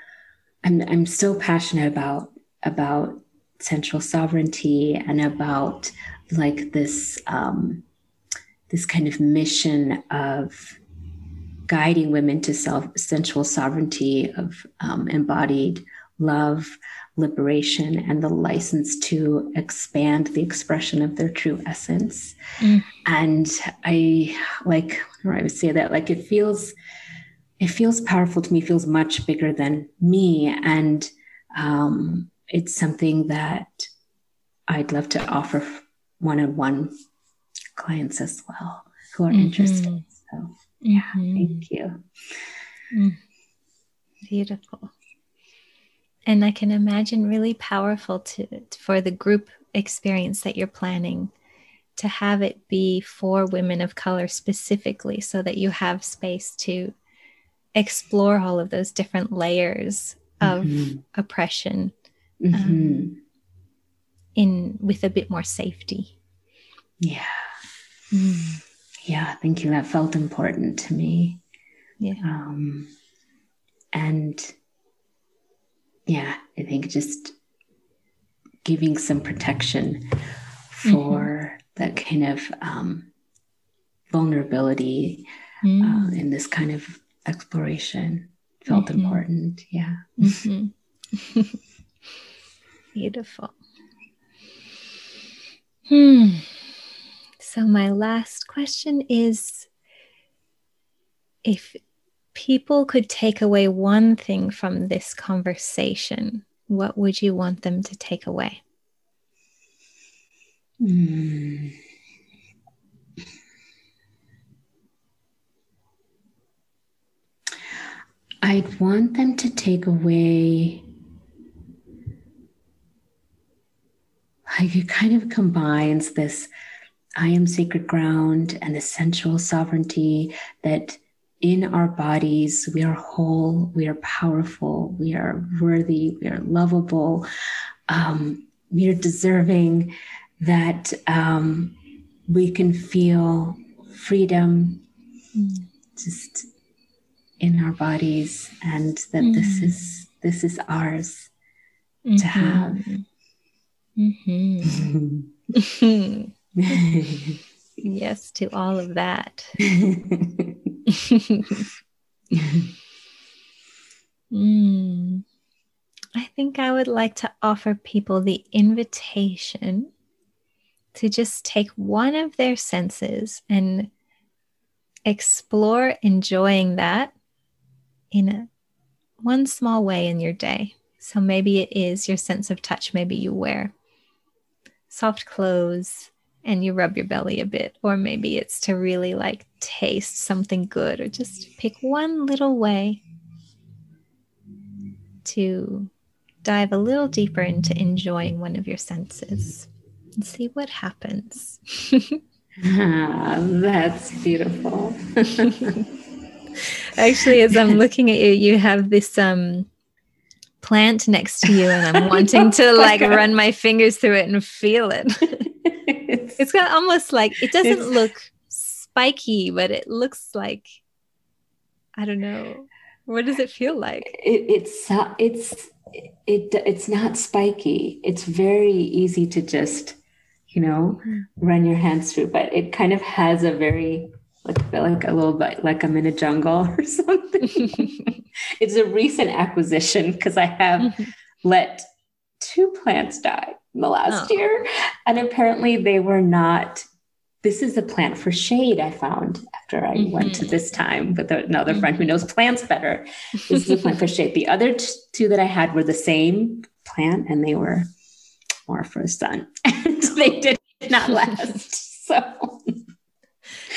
I'm I'm still passionate about about sensual sovereignty and about like this um, this kind of mission of guiding women to self sensual sovereignty of um, embodied love liberation and the license to expand the expression of their true essence mm. and i like i would say that like it feels it feels powerful to me feels much bigger than me and um, it's something that I'd love to offer one on one clients as well who are mm-hmm. interested. So, yeah, mm-hmm. thank you. Mm. Beautiful. And I can imagine really powerful to for the group experience that you're planning to have it be for women of color specifically so that you have space to explore all of those different layers of mm-hmm. oppression um, mm-hmm. um, in with a bit more safety. Yeah. Mm. Yeah, thank you. That felt important to me. Yeah. Um, and yeah, I think just giving some protection for mm-hmm. that kind of um, vulnerability mm. uh, in this kind of exploration felt mm-hmm. important. Yeah. Mm-hmm. Beautiful. Hmm. So, my last question is if people could take away one thing from this conversation, what would you want them to take away? Hmm. I'd want them to take away like it kind of combines this I am sacred ground and the sensual sovereignty that in our bodies we are whole, we are powerful, we are worthy, we are lovable, um, we are deserving, that um, we can feel freedom mm. just in our bodies and that mm. this is this is ours mm-hmm. to have Mm-hmm. yes to all of that. mm. I think I would like to offer people the invitation to just take one of their senses and explore enjoying that in a, one small way in your day. So maybe it is your sense of touch, maybe you wear soft clothes and you rub your belly a bit, or maybe it's to really like taste something good, or just pick one little way to dive a little deeper into enjoying one of your senses and see what happens. ah, that's beautiful. Actually, as I'm looking at you, you have this um plant next to you and I'm wanting to like run my fingers through it and feel it. it's, it's got almost like it doesn't look spiky, but it looks like I don't know. What does it feel like? It, it's it's it it's not spiky. It's very easy to just you know hmm. run your hands through, but it kind of has a very like like a little bit like I'm in a jungle or something. it's a recent acquisition because I have let two plants die in the last oh. year, and apparently they were not this is a plant for shade I found after I mm-hmm. went to this time with another mm-hmm. friend who knows plants better. This is a plant for shade. The other t- two that I had were the same plant and they were more for sun. And they did not last. So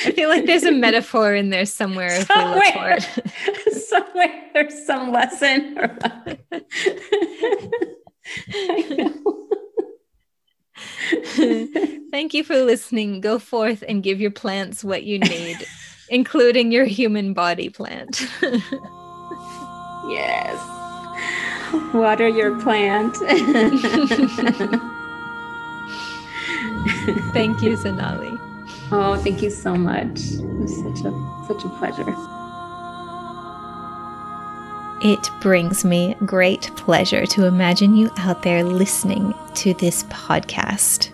I feel like there's a metaphor in there somewhere. Somewhere, somewhere there's some lesson. Thank you for listening. Go forth and give your plants what you need, including your human body plant. yes. Water your plant. thank you, Sonali. Oh, thank you so much. It was such a such a pleasure. It brings me great pleasure to imagine you out there listening to this podcast.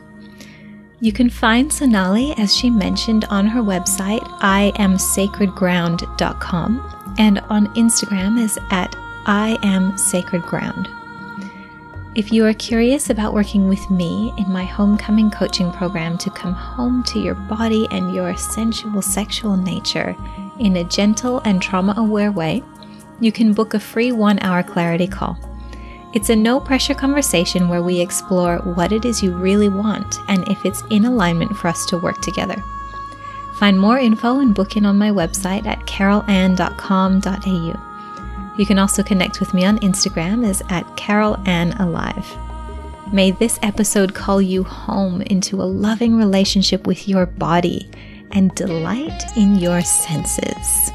You can find Sonali, as she mentioned, on her website, iamsacredground.com, and on Instagram is at iamsacredground. If you are curious about working with me in my homecoming coaching program to come home to your body and your sensual sexual nature in a gentle and trauma aware way, you can book a free one hour clarity call. It's a no pressure conversation where we explore what it is you really want and if it's in alignment for us to work together. Find more info and book in on my website at carolann.com.au. You can also connect with me on Instagram as at Carol Ann Alive. May this episode call you home into a loving relationship with your body and delight in your senses.